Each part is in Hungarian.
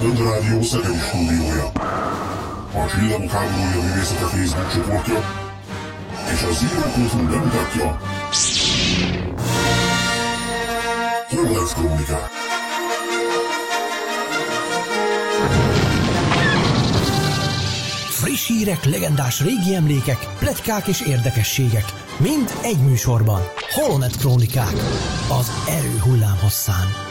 Rádió Szegedi stúdiója. A Csillagok háborúja művészete Facebook csoportja és a Zero Kultúr bemutatja Horváth Krónikák. Friss hírek, legendás régi emlékek, pletykák és érdekességek. Mind egy műsorban. Holonet Krónikák. Az erő hullám hosszán.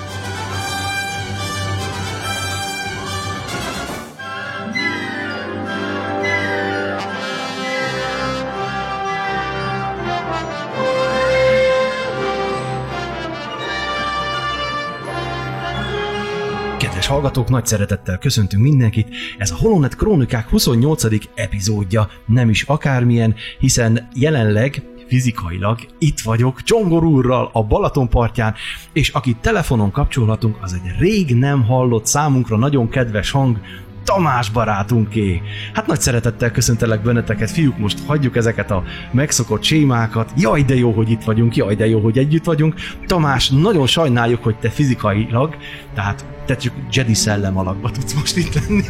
Hallgatók, nagy szeretettel köszöntünk mindenkit. Ez a Holonet Krónikák 28. epizódja, nem is akármilyen, hiszen jelenleg fizikailag itt vagyok Csongor úrral a Balaton partján, és akit telefonon kapcsolhatunk, az egy rég nem hallott számunkra nagyon kedves hang, Tamás barátunké. Hát nagy szeretettel köszöntelek benneteket, fiúk, most hagyjuk ezeket a megszokott sémákat. Jaj, de jó, hogy itt vagyunk, jaj, de jó, hogy együtt vagyunk. Tamás, nagyon sajnáljuk, hogy te fizikailag, tehát te csak Jedi szellem alakba tudsz most itt lenni.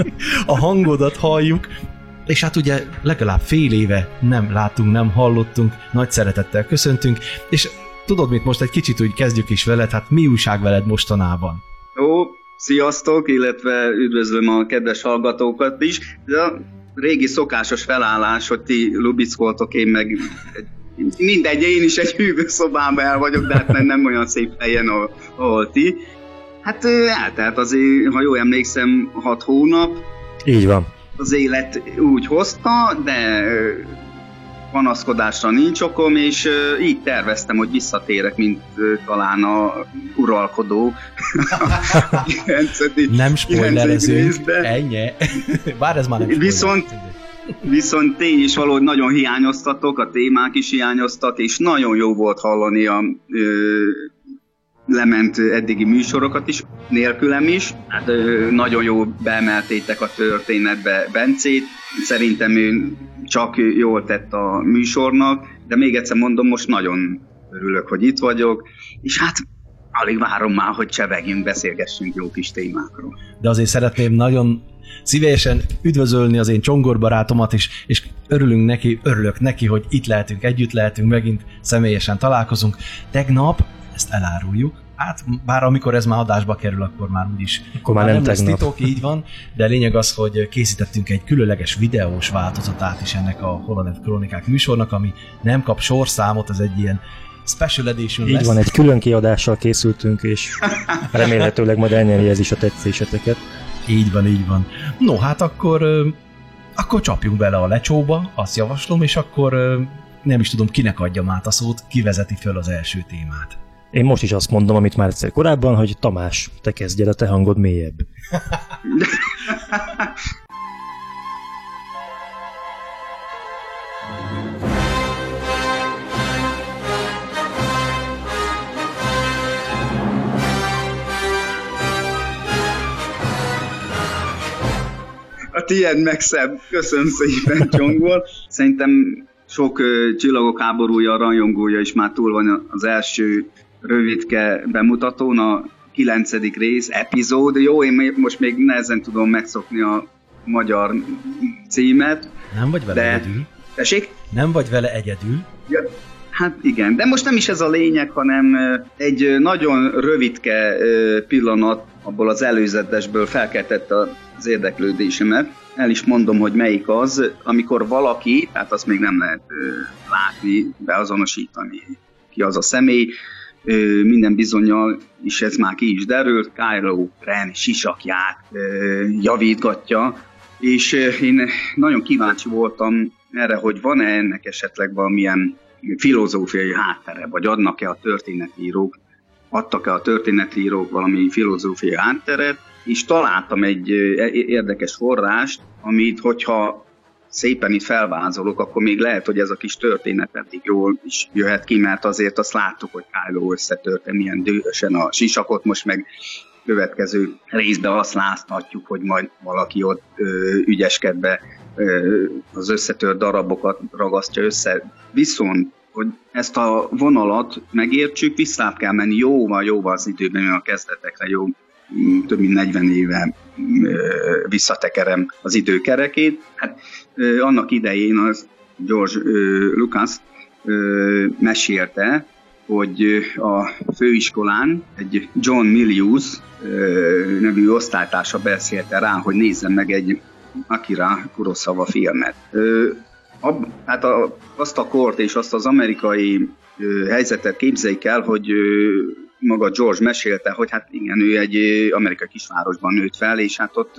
a hangodat halljuk, és hát ugye legalább fél éve nem látunk, nem hallottunk, nagy szeretettel köszöntünk, és tudod mit, most egy kicsit úgy kezdjük is veled, hát mi újság veled mostanában? Ó, Sziasztok, illetve üdvözlöm a kedves hallgatókat is. Ez a régi szokásos felállás, hogy ti lubickoltok, én meg mindegy, én is egy hűvőszobában el vagyok, de hát nem, nem olyan szép helyen, ahol, ahol ti. Hát eltelt azért, ha jól emlékszem, hat hónap. Így van. Az élet úgy hozta, de panaszkodásra nincs okom, és így terveztem, hogy visszatérek, mint talán a uralkodó. nem spoilerezünk, ennyi. Bár ez már nem Viszont, viszont ti is valahogy nagyon hiányoztatok, a témák is hiányoztak, és nagyon jó volt hallani a ö, lement eddigi műsorokat is, nélkülem is. Hát ö, nagyon jó beemeltétek a történetbe Bencét. Szerintem ő csak jól tett a műsornak, de még egyszer mondom, most nagyon örülök, hogy itt vagyok, és hát alig várom már, hogy csevegjünk, beszélgessünk jó kis témákról. De azért szeretném nagyon szívesen üdvözölni az én csongor barátomat is, és örülünk neki, örülök neki, hogy itt lehetünk, együtt lehetünk, megint személyesen találkozunk. Tegnap, ezt eláruljuk, Hát, bár amikor ez már adásba kerül, akkor már úgyis akkor már, már nem, nem lesz titok, így van, de lényeg az, hogy készítettünk egy különleges videós változatát is ennek a Holonet Krónikák műsornak, ami nem kap sorszámot, ez egy ilyen special edition Így lesz. van, egy külön kiadással készültünk, és remélhetőleg majd elnyeri ez is a tetszéseteket. Így van, így van. No, hát akkor, akkor csapjunk bele a lecsóba, azt javaslom, és akkor nem is tudom, kinek adjam át a szót, kivezeti föl az első témát. Én most is azt mondom, amit már egyszer korábban, hogy Tamás, te kezdjed, a te hangod mélyebb. A tiéd meg szebb. Köszönöm szépen, Csongol. Szerintem sok uh, csillagok háborúja, rajongója is már túl van az első rövidke bemutatón, a kilencedik rész, epizód. Jó, én most még nehezen tudom megszokni a magyar címet. Nem vagy vele de... egyedül. Tessék? Nem vagy vele egyedül. Ja, hát igen, de most nem is ez a lényeg, hanem egy nagyon rövidke pillanat abból az előzetesből felkeltette az érdeklődésemet. El is mondom, hogy melyik az, amikor valaki, tehát azt még nem lehet látni, beazonosítani ki az a személy, minden bizonyal, és ez már ki is derült, Kylo Ren sisakját javítgatja, és én nagyon kíváncsi voltam erre, hogy van-e ennek esetleg valamilyen filozófiai háttere, vagy adnak-e a történetírók, adtak-e a történetírók valami filozófiai hátteret, és találtam egy érdekes forrást, amit, hogyha szépen itt felvázolok, akkor még lehet, hogy ez a kis történet eddig jól is jöhet ki, mert azért azt láttuk, hogy Kylo összetörte milyen dühösen a sisakot, most meg következő részben azt láthatjuk, hogy majd valaki ott ö, ügyeskedve ö, az összetört darabokat ragasztja össze. Viszont, hogy ezt a vonalat megértsük, vissza kell menni jóval, jóval az időben, a kezdetekre, jó több mint 40 éve visszatekerem az időkerekét. Hát annak idején az George Lucas mesélte, hogy a főiskolán egy John Milius nevű osztálytársa beszélte rá, hogy nézzen meg egy Akira Kurosawa filmet. Ab, hát a, azt a kort és azt az amerikai helyzetet képzeljük el, hogy maga George mesélte, hogy hát igen, ő egy amerikai kisvárosban nőtt fel, és hát ott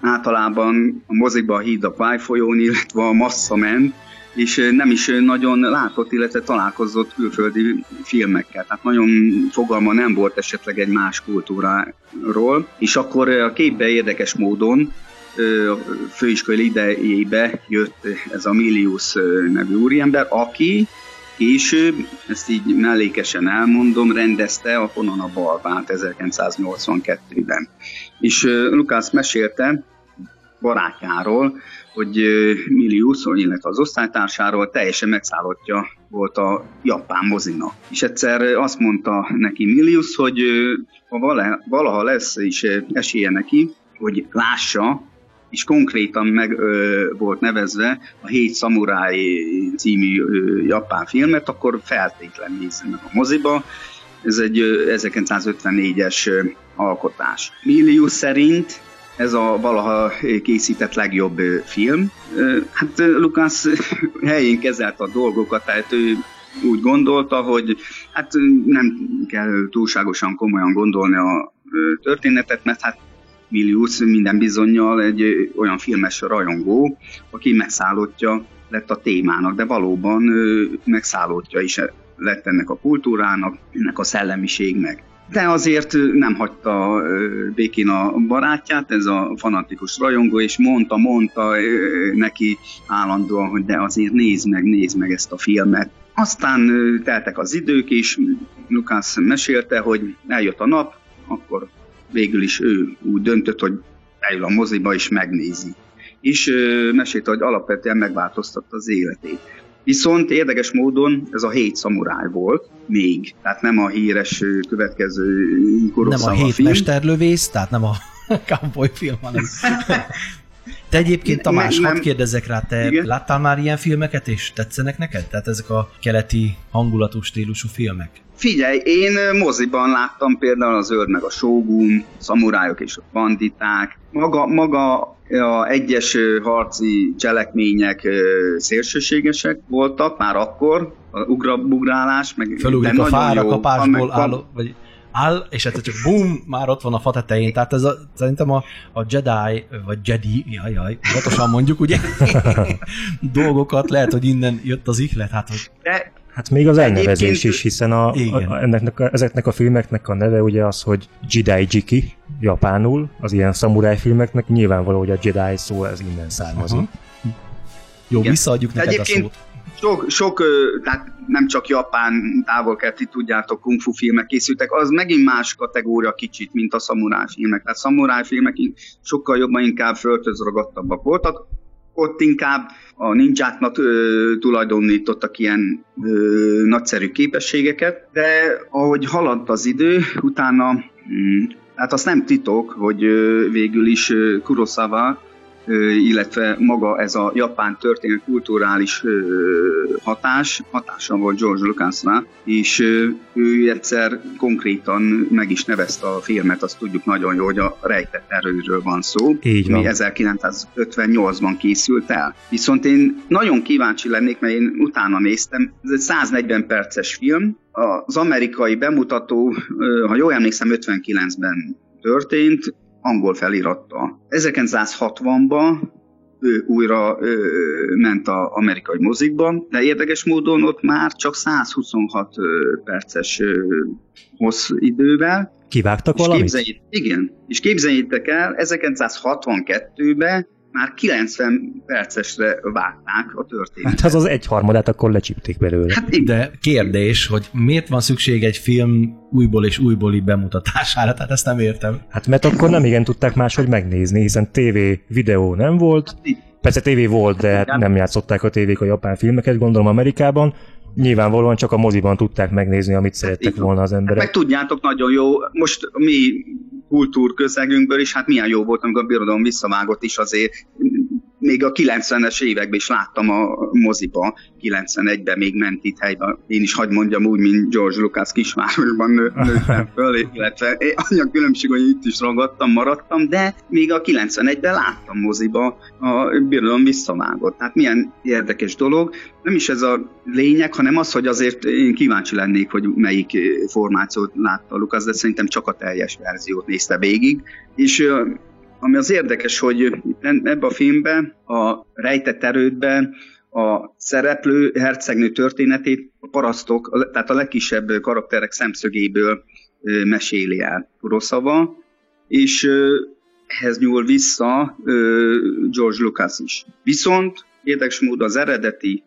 általában a mozikba a híd a pályfolyón, illetve a massza ment, és nem is nagyon látott, illetve találkozott külföldi filmekkel. Tehát nagyon fogalma nem volt esetleg egy más kultúráról, és akkor a képbe érdekes módon a főiskolai idejébe jött ez a Milius nevű úriember, aki később, ezt így mellékesen elmondom, rendezte a Honon a Balbát 1982-ben. És Lukács mesélte barátjáról, hogy Milius, illetve az osztálytársáról teljesen megszállottja volt a japán mozina. És egyszer azt mondta neki Milius, hogy ha valaha lesz is esélye neki, hogy lássa és konkrétan meg ö, volt nevezve a Hét Szamuráj című ö, japán filmet, akkor feltétlen nézzen meg a moziba. Ez egy 1954-es alkotás. Milius szerint ez a valaha készített legjobb film. Hát Lukács helyén kezelt a dolgokat, tehát ő úgy gondolta, hogy hát nem kell túlságosan komolyan gondolni a történetet, mert hát Milius minden bizonyal egy olyan filmes rajongó, aki megszállottja lett a témának, de valóban megszállottja is lett ennek a kultúrának, ennek a szellemiségnek. De azért nem hagyta békén a barátját, ez a fanatikus rajongó, és mondta, mondta neki állandóan, hogy de azért nézd meg, nézd meg ezt a filmet. Aztán teltek az idők, és Lukács mesélte, hogy eljött a nap, akkor végül is ő úgy döntött, hogy eljön a moziba és megnézi. És mesélte, hogy alapvetően megváltoztatta az életét. Viszont érdekes módon ez a hét szamuráj volt még, tehát nem a híres következő Nem a hét film. mesterlövész, tehát nem a cowboy film, hanem... Te egyébként, Tamás, hadd kérdezzek rá, te Igen? láttál már ilyen filmeket, és tetszenek neked? Tehát ezek a keleti hangulatú stílusú filmek? Figyelj, én moziban láttam például az Őr meg a Sógun, Szamurájok és a Banditák, maga, maga a egyes harci cselekmények szélsőségesek voltak már akkor, a ugrabugrálás, meg Felugrik a fára kapásból álló, vagy áll, és egyszer csak bum, már ott van a fa tetején. Tehát ez a, szerintem a, a Jedi, vagy Jedi, jaj, jaj, pontosan mondjuk, ugye, dolgokat lehet, hogy innen jött az ihlet, hát hogy... De Hát még az elnevezés is, hiszen a, a, ennek, a, ezeknek a filmeknek a neve ugye az, hogy Jedi Jiki, japánul, az ilyen szamuráj filmeknek nyilvánvaló, hogy a Jedi szó ez innen származik. Aha. Jó, Igen. visszaadjuk neked a szót. Sok, sok, tehát nem csak japán távol ti tudjátok, kung fu filmek készültek, az megint más kategória kicsit, mint a szamuráj filmek. Tehát szamuráj filmek sokkal jobban inkább földhözragadtabbak voltak. Ott inkább a ninjáknak ö, tulajdonítottak ilyen ö, nagyszerű képességeket, de ahogy haladt az idő, utána, hm, hát azt nem titok, hogy ö, végül is Kurosawa illetve maga ez a japán történet kulturális hatás, hatása volt George Lucasra, és ő egyszer konkrétan meg is nevezte a filmet, azt tudjuk nagyon jó, hogy a rejtett erőről van szó, Így van. ami 1958-ban készült el. Viszont én nagyon kíváncsi lennék, mert én utána néztem, ez egy 140 perces film, az amerikai bemutató, ha jól emlékszem, 59-ben történt, angol felirattal. 1960-ban ő újra ö, ment az amerikai mozikban, de érdekes módon ott már csak 126 ö, perces ö, hossz idővel. Kivágtak valamit? Képzeljét, igen, és képzeljétek el, 1962-ben már 90 percesre vágták a történetet. Hát az az egyharmadát akkor lecsípték belőle. Hát De kérdés, hogy miért van szükség egy film újból és újbóli bemutatására, tehát ezt nem értem. Hát mert akkor nem igen tudták máshogy megnézni, hiszen TV videó nem volt, persze TV volt, de hát nem játszották a tévék a japán filmeket, gondolom Amerikában, nyilvánvalóan csak a moziban tudták megnézni, amit szerettek volna az emberek. Hát meg tudjátok nagyon jó, most mi kultúrközegünkből is, hát milyen jó volt, amikor a birodalom visszavágott is azért még a 90-es években is láttam a moziba, 91-ben még ment itt helyben. Én is hagyd mondjam úgy, mint George Lucas kisvárosban nő, nőttem föl, illetve annyi különbség, hogy itt is ragadtam, maradtam, de még a 91-ben láttam moziba a birodalom visszavágott. Tehát milyen érdekes dolog. Nem is ez a lényeg, hanem az, hogy azért én kíváncsi lennék, hogy melyik formációt látta Lucas, de szerintem csak a teljes verziót nézte végig. És ami az érdekes, hogy ebben a filmben, a rejtett erődben a szereplő hercegnő történetét a parasztok, tehát a legkisebb karakterek szemszögéből meséli el Kuroszava, és ehhez nyúl vissza George Lucas is. Viszont érdekes módon az eredeti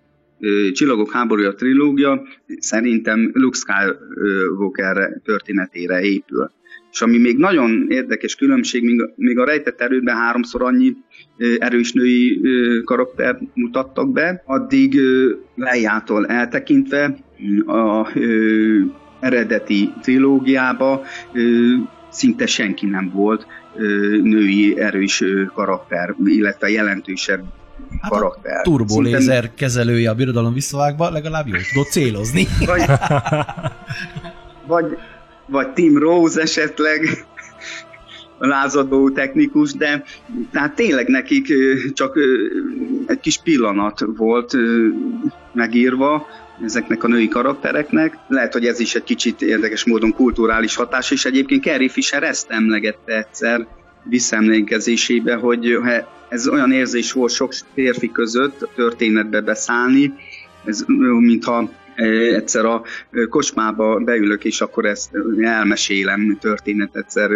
Csillagok háborúja trilógia szerintem Luke Skywalker történetére épül. És ami még nagyon érdekes különbség, még, a rejtett erődben háromszor annyi erős női karakter mutattak be, addig Leijától eltekintve a eredeti trilógiába szinte senki nem volt női erős karakter, illetve jelentősebb hát karakter. turbolézer Szinte... kezelője a birodalom visszavágva legalább jól tudott célozni. Vagy, vagy vagy Tim Rose esetleg, lázadó technikus, de tehát tényleg nekik csak egy kis pillanat volt megírva ezeknek a női karaktereknek. Lehet, hogy ez is egy kicsit érdekes módon kulturális hatás, és egyébként Carrie Fisher ezt emlegette egyszer visszaemlékezésébe, hogy ez olyan érzés volt sok férfi között a történetbe beszállni, ez mintha egyszer a kocsmába beülök, és akkor ezt elmesélem történet egyszer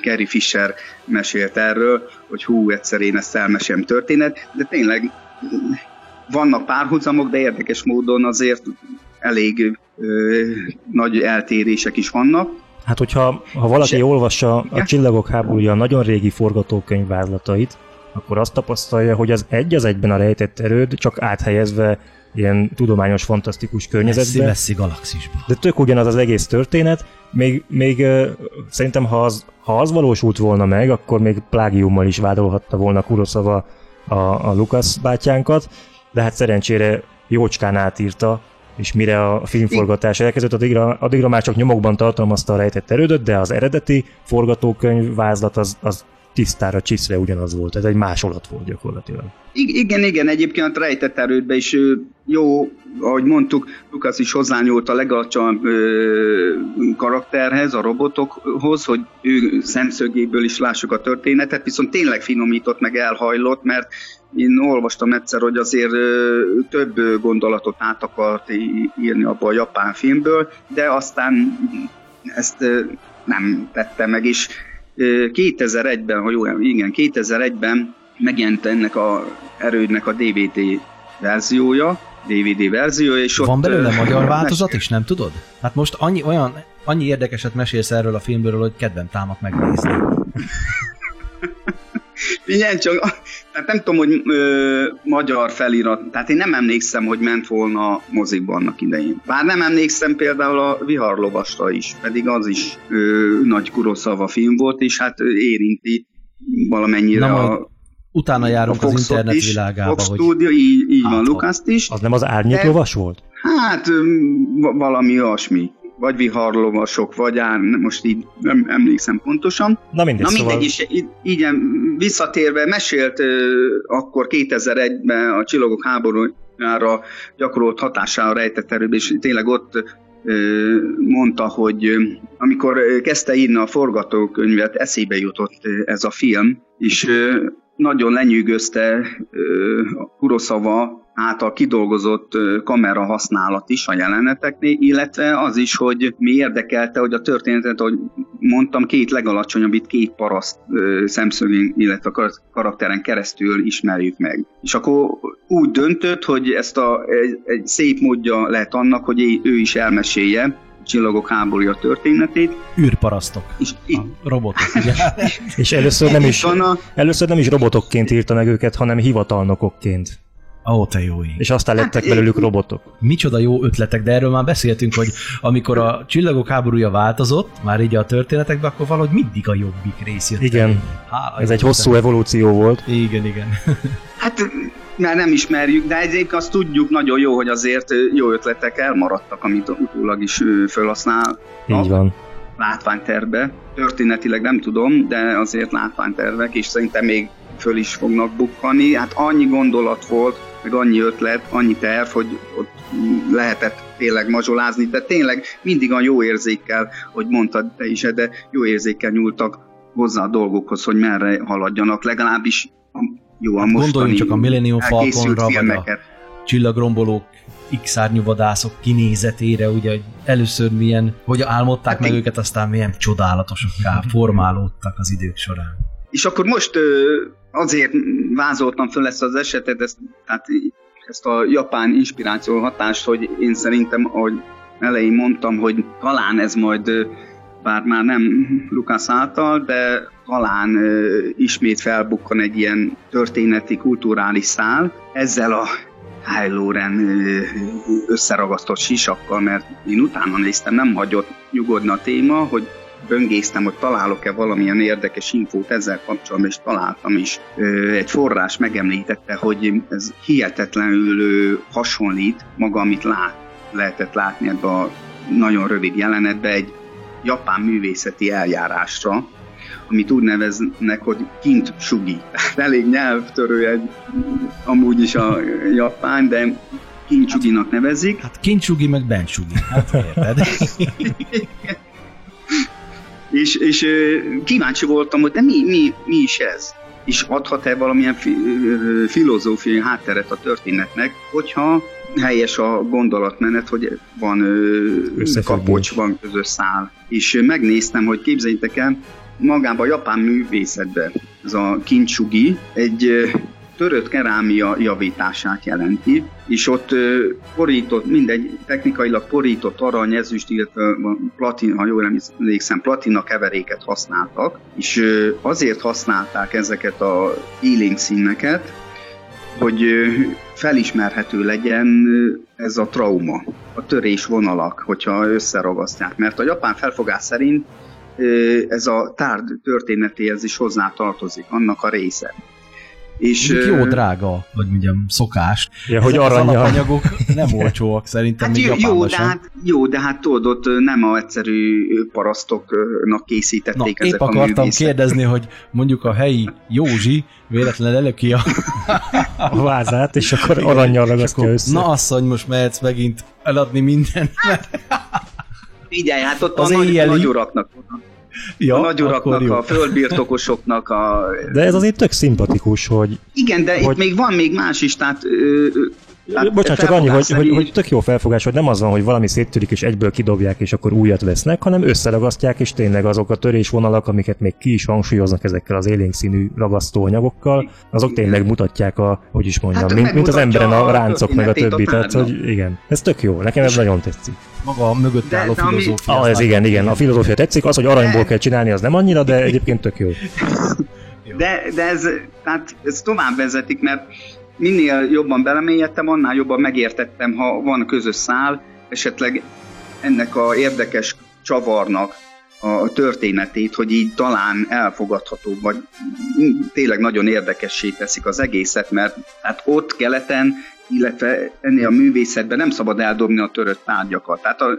Kerry Fisher mesélt erről, hogy hú, egyszer én ezt elmesélem történet, de tényleg vannak párhuzamok, de érdekes módon azért elég ö, nagy eltérések is vannak. Hát, hogyha ha valaki és olvassa a Csillagok háborúja nagyon régi forgatókönyv vázlatait, akkor azt tapasztalja, hogy az egy az egyben a rejtett erőd, csak áthelyezve ilyen tudományos, fantasztikus környezetben. Messzi-messzi galaxisban. De tök ugyanaz az egész történet, még, még szerintem ha az, ha az valósult volna meg, akkor még plágiummal is vádolhatta volna Kuroszava a, a Lukasz bátyánkat, de hát szerencsére jócskán átírta, és mire a filmforgatás elkezdett, addigra, addigra már csak nyomokban tartalmazta a rejtett erődöt, de az eredeti forgatókönyv vázlat az, az tisztára csiszve ugyanaz volt, ez egy másolat volt gyakorlatilag. I- igen, igen, egyébként a rejtett erődbe is jó, ahogy mondtuk, Lukasz is hozzányúlt a legalacsonyabb karakterhez, a robotokhoz, hogy ő szemszögéből is lássuk a történetet, viszont tényleg finomított, meg elhajlott, mert én olvastam egyszer, hogy azért több gondolatot át akart írni abba a japán filmből, de aztán ezt nem tette meg, és 2001-ben, ha jó, igen, 2001-ben megjelent ennek a erődnek a DVD verziója, DVD verziója, és Van belőle magyar változat is, nem tudod? Hát most annyi, olyan, annyi érdekeset mesélsz erről a filmről, hogy kedvem támad megnézni. Figyelj csak, tehát nem tudom, hogy ö, magyar felirat, tehát én nem emlékszem, hogy ment volna a mozikba annak idején. Bár nem emlékszem például a Viharlovasra is, pedig az is ö, nagy Kuroszava film volt, és hát érinti valamennyire Na, a utána járunk a az internet is, világába. Fox hogy... Studio, így, így van, Lukaszt is. Az nem az árnyék lovas volt? Hát valami olyasmi vagy viharlovasok, vagy ár, most így nem emlékszem pontosan. Na mindegy, Na mindegy szóval... is, így, visszatérve mesélt akkor 2001-ben a Csillagok háborújára gyakorolt hatására rejtett erőben, és tényleg ott mondta, hogy amikor kezdte írni a forgatókönyvet, eszébe jutott ez a film, és nagyon lenyűgözte Kuroszava által kidolgozott kamera használat is a jeleneteknél, illetve az is, hogy mi érdekelte, hogy a történetet, hogy mondtam, két legalacsonyabb, itt két paraszt szemszögén, illetve a karakteren keresztül ismerjük meg. És akkor úgy döntött, hogy ezt a, egy, egy szép módja lehet annak, hogy ő is elmesélje, csillagok háborúja történetét. űrparasztok. És a robotok, ugye? és először nem, is, először nem is robotokként írta meg őket, hanem hivatalnokokként Ó, te jó ég. És aztán lettek hát, belőlük robotok. Micsoda jó ötletek, de erről már beszéltünk, hogy amikor a csillagok háborúja változott, már így a történetekben, akkor valahogy mindig a jobbik rész jött. Igen, Hála ez egy hosszú evolúció volt. Igen, igen. Hát már nem ismerjük, de egyébként azt tudjuk nagyon jó, hogy azért jó ötletek elmaradtak, amit utólag is felhasznál. Így van. Látványterbe. Történetileg nem tudom, de azért látványtervek, és szerintem még föl is fognak bukkani. Hát annyi gondolat volt, meg annyi ötlet, annyi terv, hogy ott lehetett tényleg mazsolázni, de tényleg mindig a jó érzékkel, hogy mondtad te is, de jó érzékkel nyúltak hozzá a dolgokhoz, hogy merre haladjanak, legalábbis jó a hát Gondoljunk csak a Millennium Falconra, vagy a csillagrombolók X-árnyú vadászok kinézetére, ugye, hogy először milyen, hogy álmodták hát meg én... őket, aztán milyen csodálatosokká formálódtak az idők során. És akkor most azért vázoltam föl ezt az esetet, ezt, tehát ezt a japán inspiráció hatást, hogy én szerintem, ahogy elején mondtam, hogy talán ez majd, bár már nem Lukász által, de talán ismét felbukkan egy ilyen történeti, kulturális szál, ezzel a Kylo Ren összeragasztott sisakkal, mert én utána néztem, nem hagyott nyugodni a téma, hogy böngésztem, hogy találok-e valamilyen érdekes infót ezzel kapcsolatban, és találtam is. Egy forrás megemlítette, hogy ez hihetetlenül hasonlít maga, amit lát, lehetett látni ebbe a nagyon rövid jelenetbe egy japán művészeti eljárásra, amit úgy neveznek, hogy kint sugi. Elég nyelvtörő egy, amúgy is a japán, de kincsuginak nevezik. Hát kincsugi meg bensugi, hát érted? és, és kíváncsi voltam, hogy de mi, mi, mi is ez? És adhat-e valamilyen fi, filozófiai hátteret a történetnek, hogyha helyes a gondolatmenet, hogy van kapocs, van közös szál. És megnéztem, hogy képzeljétek el, magában a japán művészetben ez a kincsugi egy törött kerámia javítását jelenti, és ott porított, mindegy, technikailag porított arany, ezüst, illetve platina, ha jól emlékszem, platina keveréket használtak, és azért használták ezeket a healing színeket, hogy felismerhető legyen ez a trauma, a törés vonalak, hogyha összeragasztják. Mert a japán felfogás szerint ez a tárd történetéhez is hozzá tartozik, annak a része. És jó drága, hogy mondjam, szokás. Ja, hogy aranyag. anyagok nem olcsóak szerintem, hát még jó, de hát, jó, de hát tudod, ott nem a egyszerű parasztoknak készítették Na, ezek épp a akartam művészek. kérdezni, hogy mondjuk a helyi Józsi véletlenül előki a, a vázát, és akkor aranyjal ragasztja össze. Na asszony, most mehetsz megint eladni mindent. Figyelj, hát ott az a nagy, nagy uraknak ja, a nagyuraknak, a földbirtokosoknak a... De ez azért tök szimpatikus, hogy... Igen, de hogy... itt még van még más is, tehát... Ö, tehát Bocsánat, csak annyi, hogy, hogy, hogy tök jó felfogás, hogy nem az van, hogy valami széttörik és egyből kidobják, és akkor újat vesznek, hanem összeragasztják, és tényleg azok a törésvonalak, amiket még ki is hangsúlyoznak ezekkel az élénk színű ragasztóanyagokkal, azok tényleg mutatják a, hogy is mondjam, hát mint, mint az emberen a ráncok meg a többi. Tehát, hogy igen, ez tök jó, nekem ez nagyon tetszik maga a mögött álló de, filozófia. Ah, ez igen, igen, a filozófia tetszik, az, hogy aranyból kell csinálni, az nem annyira, de egyébként tök jó. De, de ez, tehát ez tovább vezetik, mert minél jobban belemélyedtem, annál jobban megértettem, ha van közös szál, esetleg ennek a érdekes csavarnak a történetét, hogy így talán elfogadható, vagy tényleg nagyon érdekessé teszik az egészet, mert hát ott keleten illetve ennél a művészetben nem szabad eldobni a törött tárgyakat. Tehát a,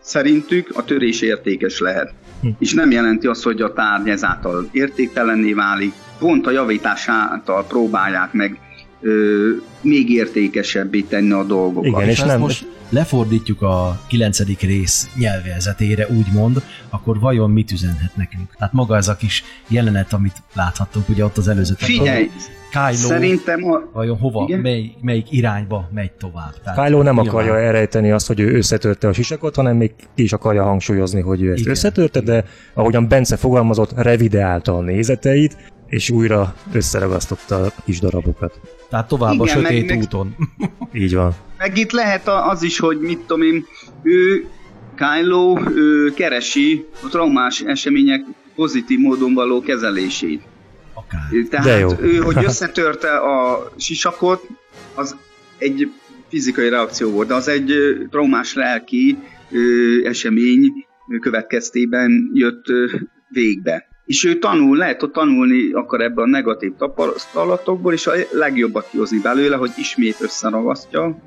szerintük a törés értékes lehet. Hm. És nem jelenti azt, hogy a tárgy ezáltal értéktelenné válik, pont a javítás által próbálják meg ö, még értékesebbé tenni a dolgokat. Igen, és, és nem... most lefordítjuk a kilencedik rész nyelvezetére, úgymond, akkor vajon mit üzenhet nekünk? Tehát maga ez a kis jelenet, amit láthattunk ugye ott az előző Figyelj, Kylo szerintem a... vajon hova, mely, melyik irányba megy tovább? Tehát Kylo nem akarja van? elrejteni azt, hogy ő összetörte a sisakot, hanem még ki is akarja hangsúlyozni, hogy ő ezt Igen. összetörte, de ahogyan Bence fogalmazott, revideálta a nézeteit, és újra összeragasztotta a kis darabokat. Tehát tovább Igen, a sötét meg, úton. Így van. Meg itt lehet az is, hogy mit tudom én, ő, Kylo, ő keresi a traumás események pozitív módon való kezelését. Akár. Tehát De jó. ő, hogy összetörte a sisakot, az egy fizikai reakció volt, az egy traumás lelki esemény következtében jött végbe. És ő tanul, lehet, hogy tanulni akar ebben a negatív tapasztalatokból, és a legjobbat kihozni belőle, hogy ismét összeragasztja,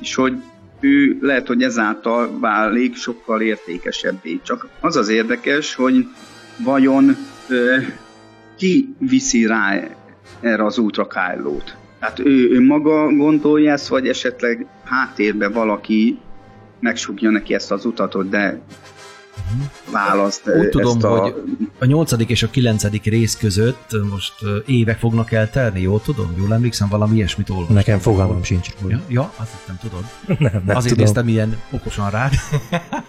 és hogy ő lehet, hogy ezáltal válik sokkal értékesebbé. Csak az az érdekes, hogy vajon ö, ki viszi rá erre az útra Kylo-t. Tehát ő, ő maga gondolja ezt, vagy esetleg háttérben valaki megsugja neki ezt az utatot, de választ. Úgy tudom, a... hogy a nyolcadik és a kilencedik rész között most évek fognak eltelni, jól tudom? Jól emlékszem, valami ilyesmit olvastam. Nekem fogalmam sincs. Ja, ja, azt nem tudod. nem, nem Azért tudom. néztem ilyen okosan rád.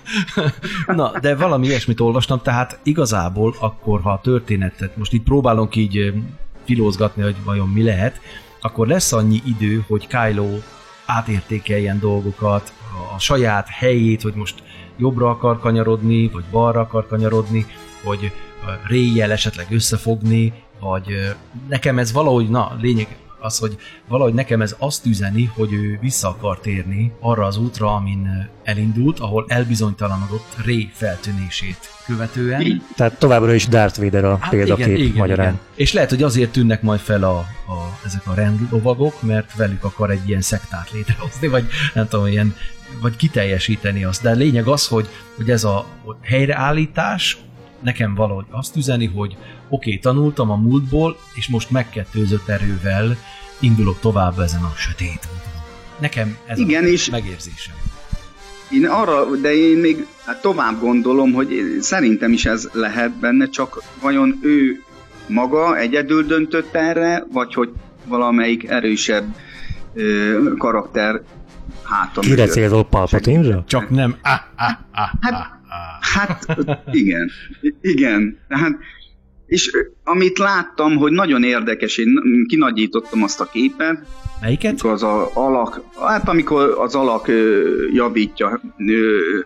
Na, de valami ilyesmit olvastam, tehát igazából akkor, ha a történetet, most itt próbálunk így filózgatni, hogy vajon mi lehet, akkor lesz annyi idő, hogy Kylo átértékeljen dolgokat, a saját helyét, hogy most jobbra akar kanyarodni, vagy balra akar kanyarodni, hogy réjjel esetleg összefogni, vagy nekem ez valahogy, na, lényeg az, hogy valahogy nekem ez azt üzeni, hogy ő vissza akar térni arra az útra, amin elindult, ahol elbizonytalanodott Ré feltűnését követően. Tehát továbbra is Darth Vader a hát példakép igen, igen, magyarán. Igen. És lehet, hogy azért tűnnek majd fel a, a, ezek a rendlovagok, mert velük akar egy ilyen szektát létrehozni, vagy nem tudom, ilyen vagy kiteljesíteni azt. De a lényeg az, hogy, hogy ez a helyreállítás nekem valahogy azt üzeni, hogy oké, okay, tanultam a múltból, és most megkettőzött erővel indulok tovább ezen a sötét Nekem ez Igen, a és megérzésem. Én arra, de én még hát tovább gondolom, hogy szerintem is ez lehet benne, csak vajon ő maga egyedül döntött erre, vagy hogy valamelyik erősebb ö, karakter hátam. Kire célzol Palpatine-ra? Csak nem. Ah, ah, ah, hát, ah, hát igen, igen. Hát, és amit láttam, hogy nagyon érdekes, én kinagyítottam azt a képet. Melyiket? Az a alak, hát amikor az alak javítja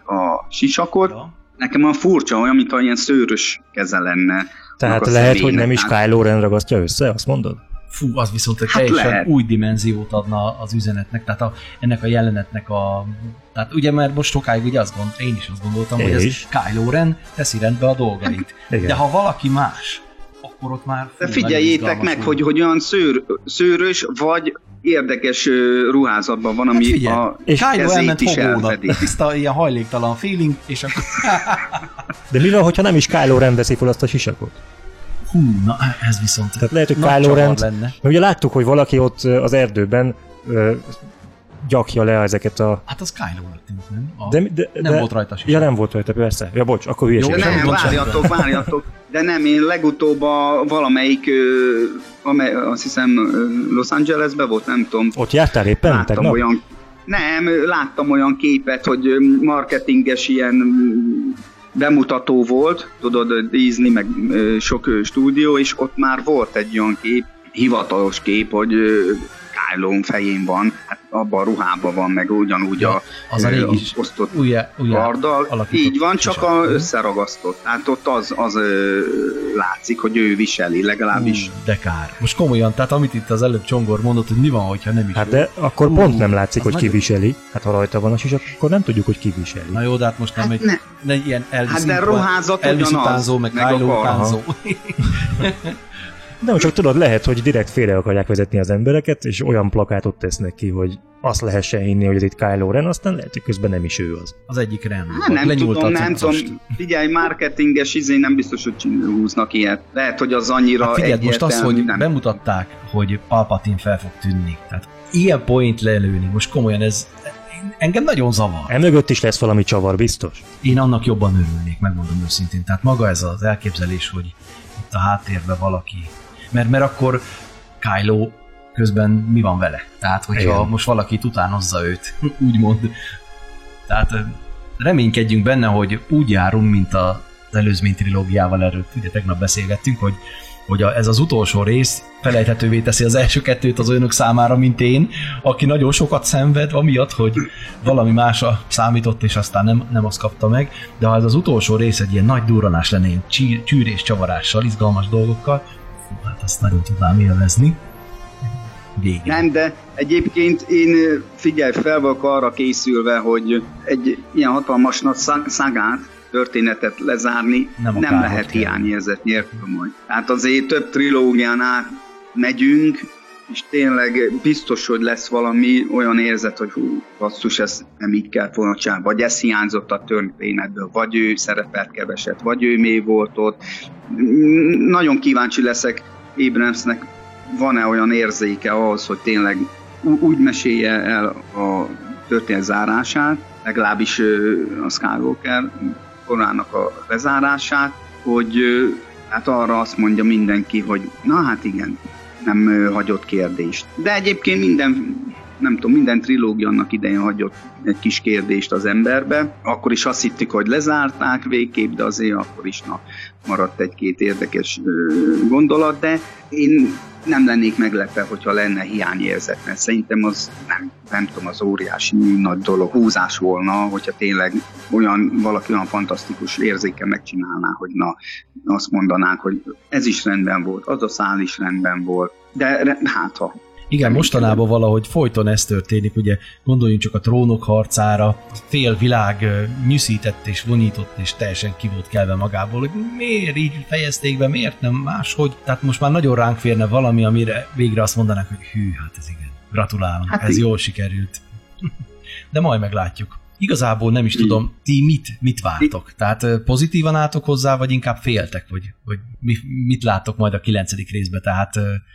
a sisakot, ja. nekem a furcsa, olyan, mint ilyen szőrös keze lenne. Tehát lehet, hogy nem is Kylo Ren ragasztja össze, azt mondod? Fú, az viszont egy hát teljesen lehet. új dimenziót adna az üzenetnek, tehát a, ennek a jelenetnek a... Tehát ugye mert most sokáig ugye azt gond, én is azt gondoltam, én hogy is. ez Kylo Ren teszi rendbe a dolgait. Hát, De ha valaki más, akkor ott már... Fú, De figyeljétek meg, hogy, hogy olyan szőr, szőrös, vagy érdekes ruházatban van, ami hát figyelj, a és Kylo elment is elfedi. Tiszta ilyen hajléktalan feeling, és akkor... De mi van, hogyha nem is Kylo Ren veszi fel azt a sisakot? Hú, na ez viszont Tehát lehet, hogy Kylo Ren, lenne. ugye láttuk, hogy valaki ott az erdőben ö, gyakja le ezeket a... Hát az Kylo tűnt, nem? A... De, de, nem de, volt rajta sem. Ja, nem volt rajta, persze. Ja, bocs, akkor hülyeség. Jó, nem, várjatok, várjatok. De nem, én legutóbb a valamelyik, amely, azt hiszem Los Angelesben volt, nem tudom. Ott jártál éppen? Láttam tegnap? olyan, nem, láttam olyan képet, hogy marketinges ilyen bemutató volt, tudod, Disney, meg sok stúdió, és ott már volt egy olyan kép, hivatalos kép, hogy Kylo fején van, hát abban a ruhában van, meg ugyanúgy ja, a, az a régi osztott újjá, karddal. Így van, csak a összeragasztott. Hát ott az, az ö, látszik, hogy ő viseli, legalábbis. Uh, de kár. Most komolyan, tehát amit itt az előbb Csongor mondott, hogy mi van, hogyha nem is Hát de akkor pont nem látszik, hogy ki viseli. Hát ha rajta van a sisak, akkor nem tudjuk, hogy ki viseli. Na jó, de hát most nem hát egy ne. Ne, ilyen Elvis, hát de ruházat Elvis utánzó, meg, meg Kylo utánzó. Nem, csak tudod, lehet, hogy direkt félre akarják vezetni az embereket, és olyan plakátot tesznek ki, hogy azt lehessen hinni, hogy ez itt Kylo Ren, aztán lehet, hogy közben nem is ő az. Az egyik Ren. Hát nem tudom, nem tudom. Figyelj, marketinges izé nem biztos, hogy húznak ilyet. Lehet, hogy az annyira hát figyelj, most az, hogy nem. bemutatták, hogy Palpatine fel fog tűnni. Tehát ilyen point lelőni, most komolyan ez engem nagyon zavar. Emögött is lesz valami csavar, biztos? Én annak jobban örülnék, megmondom őszintén. Tehát maga ez az elképzelés, hogy itt a háttérben valaki mert, mert akkor Kylo közben mi van vele? Tehát, hogyha Igen. most valaki utánozza őt, úgymond. Tehát reménykedjünk benne, hogy úgy járunk, mint az előzmény trilógiával erről, ugye tegnap beszélgettünk, hogy hogy a, ez az utolsó rész felejthetővé teszi az első kettőt az önök számára, mint én, aki nagyon sokat szenved, amiatt, hogy valami másra számított, és aztán nem, nem azt kapta meg, de ha ez az utolsó rész egy ilyen nagy durranás lenne, ilyen csűrés csavarással, izgalmas dolgokkal, fú, hát azt nagyon tudnám élvezni. vége. Nem, de egyébként én figyelj fel vagyok arra készülve, hogy egy ilyen hatalmas nagy szagát, történetet lezárni nem, nem lehet hiányérzet nélkül majd. Tehát azért több trilógián át megyünk, és tényleg biztos, hogy lesz valami olyan érzet, hogy hú, basszus, ez nem így kell volna csinálni, vagy ez hiányzott a történetből, vagy ő szerepelt keveset, vagy ő mély volt ott. Nagyon kíváncsi leszek Abramsnek, van-e olyan érzéke ahhoz, hogy tényleg úgy mesélje el a történet zárását, legalábbis a Skywalker korának a lezárását, hogy hát arra azt mondja mindenki, hogy na hát igen, nem hagyott kérdést. De egyébként minden, nem tudom, minden trilógia annak idején hagyott egy kis kérdést az emberbe. Akkor is azt hittük, hogy lezárták végképp, de azért akkor is na, maradt egy-két érdekes gondolat, de én nem lennék meglepve, hogyha lenne hiányérzet, mert szerintem az nem, nem tudom, az óriási nagy dolog, húzás volna, hogyha tényleg olyan, valaki olyan fantasztikus érzéke megcsinálná, hogy na, azt mondanák, hogy ez is rendben volt, az a szál is rendben volt, de hát ha igen, mostanában valahogy folyton ez történik, ugye gondoljunk csak a trónok harcára, fél világ nyűszített és vonított és teljesen ki volt kelve magából, hogy miért így fejezték be, miért nem máshogy. Tehát most már nagyon ránk férne valami, amire végre azt mondanák, hogy hű, hát ez igen, gratulálom, hát ez így. jól sikerült. De majd meglátjuk. Igazából nem is Igen. tudom, ti mit, mit vártok? Tehát pozitívan álltok hozzá, vagy inkább féltek? Vagy, vagy mit láttok majd a kilencedik részbe? Tehát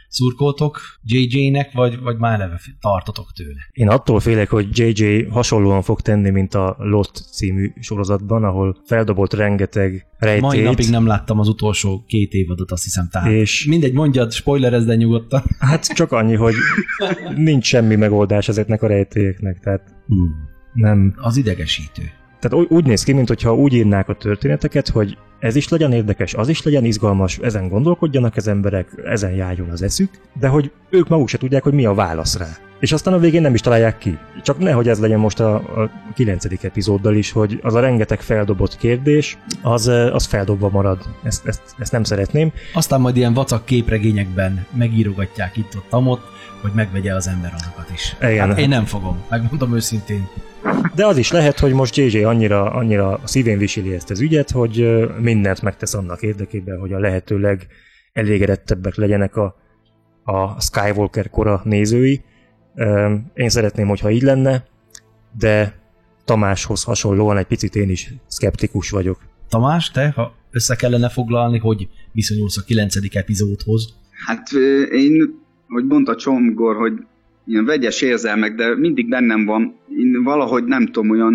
szurkoltok JJ-nek, vagy, vagy már eleve tartotok tőle? Én attól félek, hogy JJ hasonlóan fog tenni, mint a Lost című sorozatban, ahol feldobott rengeteg rejtét. Mai napig nem láttam az utolsó két évadot, azt hiszem. Tehát és mindegy, mondjad, spoilerezd, de nyugodtan. Hát csak annyi, hogy nincs semmi megoldás ezeknek a rejtélyeknek. Tehát hmm nem... Az idegesítő. Tehát úgy néz ki, mintha úgy írnák a történeteket, hogy ez is legyen érdekes, az is legyen izgalmas, ezen gondolkodjanak az emberek, ezen járjon az eszük, de hogy ők maguk se tudják, hogy mi a válasz rá. És aztán a végén nem is találják ki. Csak nehogy ez legyen most a, a 9. epizóddal is, hogy az a rengeteg feldobott kérdés, az, az feldobva marad. Ezt, ezt, ezt nem szeretném. Aztán majd ilyen vacak képregényekben megírogatják itt-ott, amott, hogy megvegye az ember azokat is. Igen. Hát én nem fogom, megmondom őszintén. De az is lehet, hogy most JJ annyira, annyira szívén viseli ezt az ügyet, hogy mindent megtesz annak érdekében, hogy a lehetőleg elégedettebbek legyenek a, a Skywalker kora nézői. Én szeretném, hogyha így lenne, de Tamáshoz hasonlóan egy picit én is szkeptikus vagyok. Tamás, te, ha össze kellene foglalni, hogy viszonyulsz a kilencedik epizódhoz? Hát én, hogy mondta Csomgor, hogy ilyen vegyes érzelmek, de mindig bennem van. Én valahogy nem tudom, olyan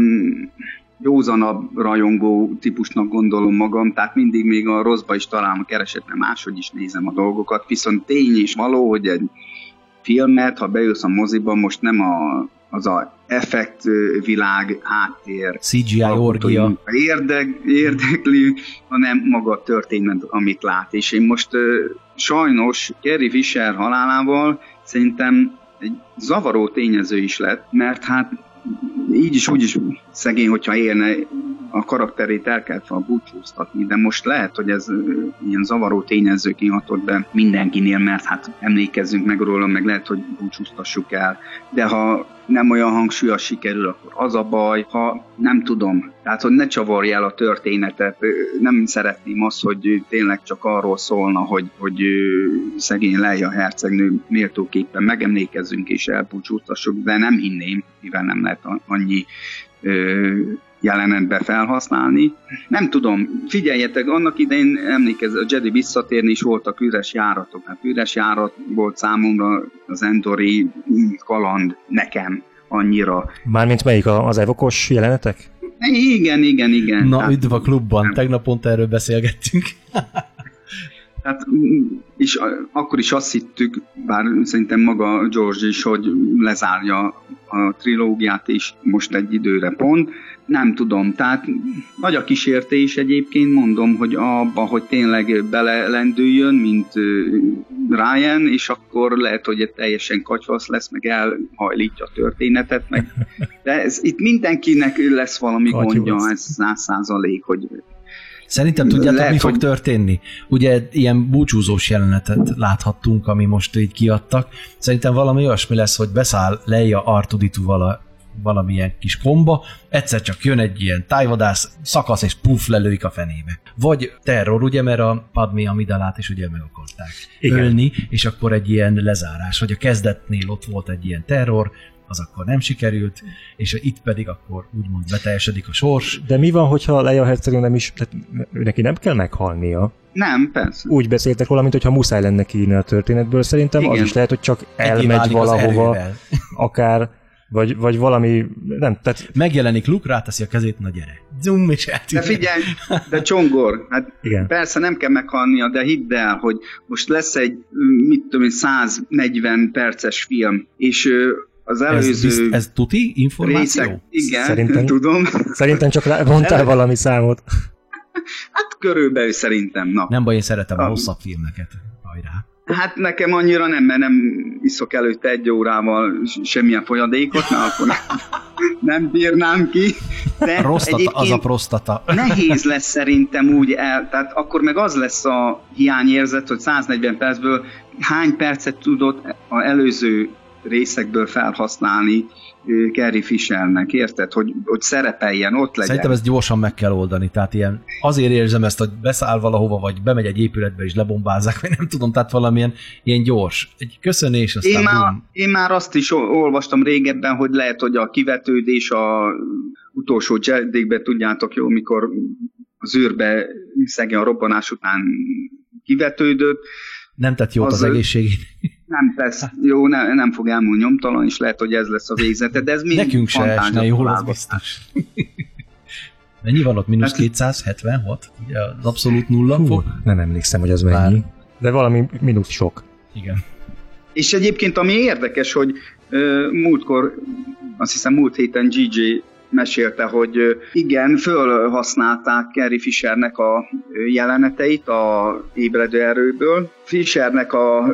józanabb rajongó típusnak gondolom magam, tehát mindig még a rosszba is találom a kereset, mert máshogy is nézem a dolgokat, viszont tény is való, hogy egy filmet, ha bejössz a moziba, most nem a, az a effekt világ, háttér, CGI orgia érdek, érdekli, hanem maga a történet, amit lát. És én most sajnos Kerry Fisher halálával szerintem egy zavaró tényező is lett, mert hát így is, úgy is szegény, hogyha élne, a karakterét el kellett volna búcsúztatni, de most lehet, hogy ez ilyen zavaró tényező kihatott be mindenkinél, mert hát emlékezzünk meg róla, meg lehet, hogy búcsúztassuk el. De ha nem olyan hangsúlyos sikerül, akkor az a baj, ha nem tudom, tehát hogy ne csavarj el a történetet, nem szeretném azt, hogy tényleg csak arról szólna, hogy, hogy szegény Leia hercegnő méltóképpen megemlékezzünk és elbúcsúztassuk, de nem hinném, mivel nem lehet annyi jelenetbe felhasználni. Nem tudom, figyeljetek, annak idején emlékez, a Jedi visszatérni is voltak üres járatok. Hát üres járat volt számomra az Endori kaland nekem annyira. Mármint melyik az evokos jelenetek? Igen, igen, igen. Na, hát, üdv a klubban, tegnap pont erről beszélgettünk. Hát, és akkor is azt hittük, bár szerintem maga George is, hogy lezárja a trilógiát is most egy időre pont, nem tudom, tehát nagy a kísértés egyébként, mondom, hogy abba, hogy tényleg belelendüljön, mint Ryan, és akkor lehet, hogy teljesen kacsvasz lesz, meg elhajlítja a történetet, meg, de ez, itt mindenkinek lesz valami Katyvasz. gondja, ez száz százalék, hogy Szerintem tudjátok, Lehet, mi fog hogy... történni? Ugye ilyen búcsúzós jelenetet láthattunk, ami most így kiadtak. Szerintem valami olyasmi lesz, hogy beszáll Leia Artuditu a valamilyen kis komba, egyszer csak jön egy ilyen tájvadász, szakasz és puff lelőik a fenébe. Vagy terror, ugye, mert a Padmé Amidalát is ugye meg akarták Igen. ölni, és akkor egy ilyen lezárás, vagy a kezdetnél ott volt egy ilyen terror, az akkor nem sikerült, és itt pedig akkor úgymond beteljesedik a sors. De mi van, hogyha Leia Hercegő nem is, tehát neki nem kell meghalnia? Nem, persze. Úgy beszéltek róla, mint hogyha muszáj lenne kiírni a történetből. Szerintem Igen. az is lehet, hogy csak elmegy valahova, akár vagy, vagy valami, nem, tehát... Megjelenik Luke, ráteszi a kezét, na gyere. Zoom, és eltűnik. De figyelj, de Csongor, hát Igen. persze nem kell meghalnia, de hidd el, hogy most lesz egy, mit tudom én, 140 perces film, és az előző... Ez, ez tuti információ? Részek, igen, szerintem, tudom. Szerintem csak mondtál valami számot. Hát körülbelül szerintem, na. Nem baj, én szeretem a, a hosszabb filmeket. Hajrá. Hát nekem annyira nem, mert nem iszok előtte egy órával semmilyen folyadékot, mert akkor nem bírnám ki. De prostata, az a prostata. Nehéz lesz szerintem úgy el, tehát akkor meg az lesz a hiányérzet, hogy 140 percből hány percet tudott a előző részekből felhasználni Carrie Fishernek, érted? Hogy, hogy szerepeljen, ott legyen. Szerintem ezt gyorsan meg kell oldani, tehát ilyen azért érzem ezt, hogy beszáll valahova, vagy bemegy egy épületbe és lebombázzák, vagy nem tudom, tehát valamilyen ilyen gyors. Egy köszönés, aztán én már, én már azt is olvastam régebben, hogy lehet, hogy a kivetődés a utolsó Jedikbe, tudjátok jó, mikor az űrbe szegény a robbanás után kivetődött, nem tett jót az, az egészségét. Nem tesz, jó, ne, nem fog elmúlni nyomtalan, és lehet, hogy ez lesz a végzete, de ez még Nekünk se esne jól, az biztos. Mennyi van ott? Mínusz 276? Hát- Ugye az abszolút nulla Hú, fok? Nem emlékszem, hogy az Bár. mennyi. De valami mínusz sok. Igen. És egyébként ami érdekes, hogy uh, múltkor, azt hiszem múlt héten GJ mesélte, hogy igen, fölhasználták Carrie Fishernek a jeleneteit a ébredő erőből. Fishernek a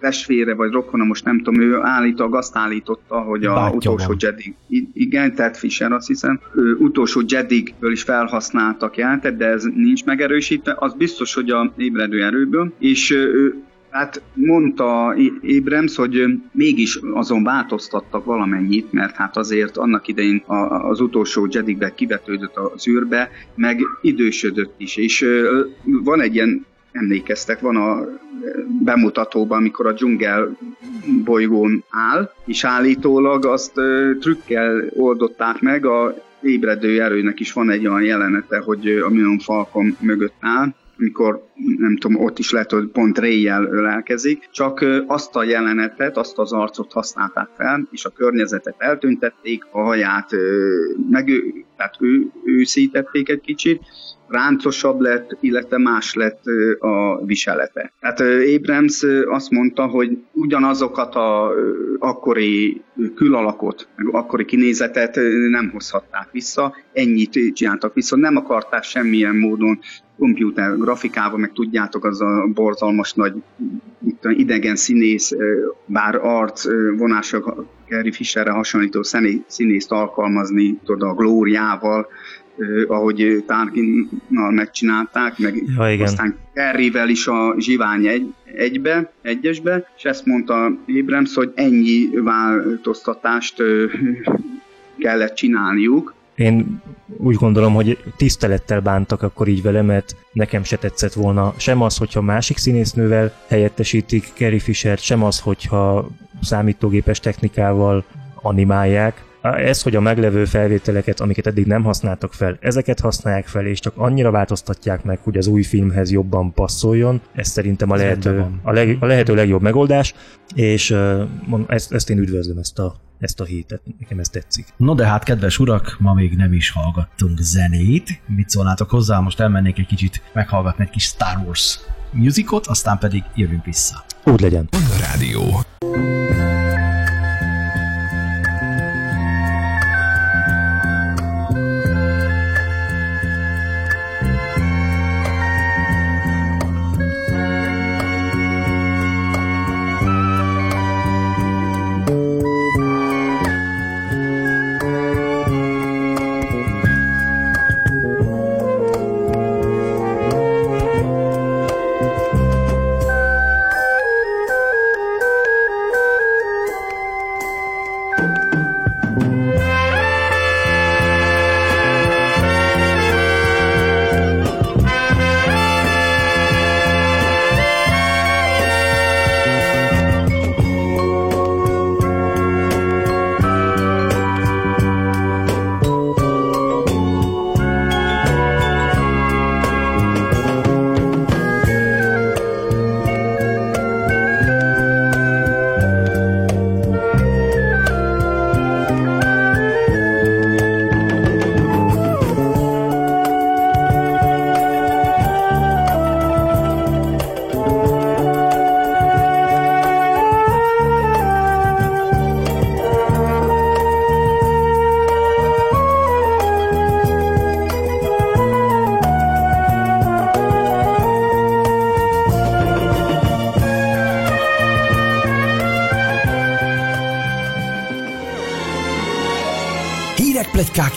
testvére vagy rokona, most nem tudom, ő állítólag azt állította, hogy a Bátya utolsó. Jedi, igen, tehát Fisher azt hiszem, ő, utolsó Jedigből is felhasználtak jelentet, de ez nincs megerősítve, az biztos, hogy a ébredő erőből, és ő, Hát mondta Abrams, hogy mégis azon változtattak valamennyit, mert hát azért annak idején az utolsó Jedikbe kivetődött az űrbe, meg idősödött is, és van egy ilyen emlékeztek, van a bemutatóban, amikor a dzsungel bolygón áll, és állítólag azt trükkel oldották meg, a ébredő erőnek is van egy olyan jelenete, hogy a Millennium Falcon mögött áll, mikor nem tudom, ott is lehet, hogy pont réjjel ölelkezik, csak azt a jelenetet, azt az arcot használták fel, és a környezetet eltüntették, a haját meg, tehát ő, őszítették egy kicsit, ráncosabb lett, illetve más lett a viselete. Tehát Abrams azt mondta, hogy ugyanazokat a akkori külalakot, meg akkori kinézetet nem hozhatták vissza, ennyit csináltak viszont nem akarták semmilyen módon komputer grafikával, meg tudjátok, az a borzalmas nagy itt idegen színész, bár arc vonások Gary Fisherre hasonlító színészt alkalmazni, tudod, a glóriával, ahogy Tarkinnal megcsinálták, meg ja, igen. aztán Kerryvel is a zsivány egy, egybe, egyesbe, és ezt mondta Abrams, hogy ennyi változtatást kellett csinálniuk, én úgy gondolom, hogy tisztelettel bántak akkor így vele, mert nekem se tetszett volna sem az, hogyha másik színésznővel helyettesítik Carrie fisher sem az, hogyha számítógépes technikával animálják. Ez, hogy a meglevő felvételeket, amiket eddig nem használtak fel, ezeket használják fel, és csak annyira változtatják meg, hogy az új filmhez jobban passzoljon, ez szerintem a lehető, a, leg, a lehető legjobb megoldás, és uh, ezt, ezt én üdvözlöm, ezt a ezt a hétet. Nekem ez tetszik. No de hát, kedves urak, ma még nem is hallgattunk zenét. Mit szólnátok hozzá? Most elmennék egy kicsit meghallgatni egy kis Star Wars musicot, aztán pedig jövünk vissza. Úgy legyen. Rádió.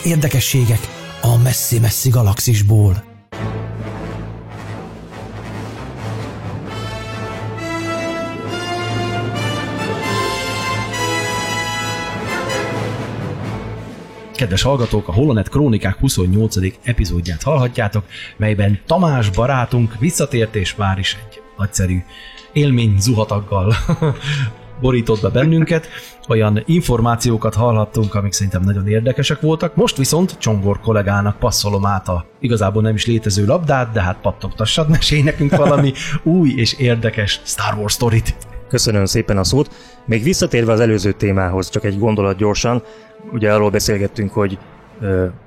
Érdekességek a messzi-messzi galaxisból. Kedves hallgatók, a Holonet Krónikák 28. epizódját hallhatjátok, melyben Tamás barátunk visszatért és már is egy nagyszerű élmény zuhataggal borított be bennünket. Olyan információkat hallhattunk, amik szerintem nagyon érdekesek voltak. Most viszont Csongor kollégának passzolom át a igazából nem is létező labdát, de hát pattogtassad, mesélj nekünk valami új és érdekes Star Wars sztorit. Köszönöm szépen a szót. Még visszatérve az előző témához, csak egy gondolat gyorsan. Ugye arról beszélgettünk, hogy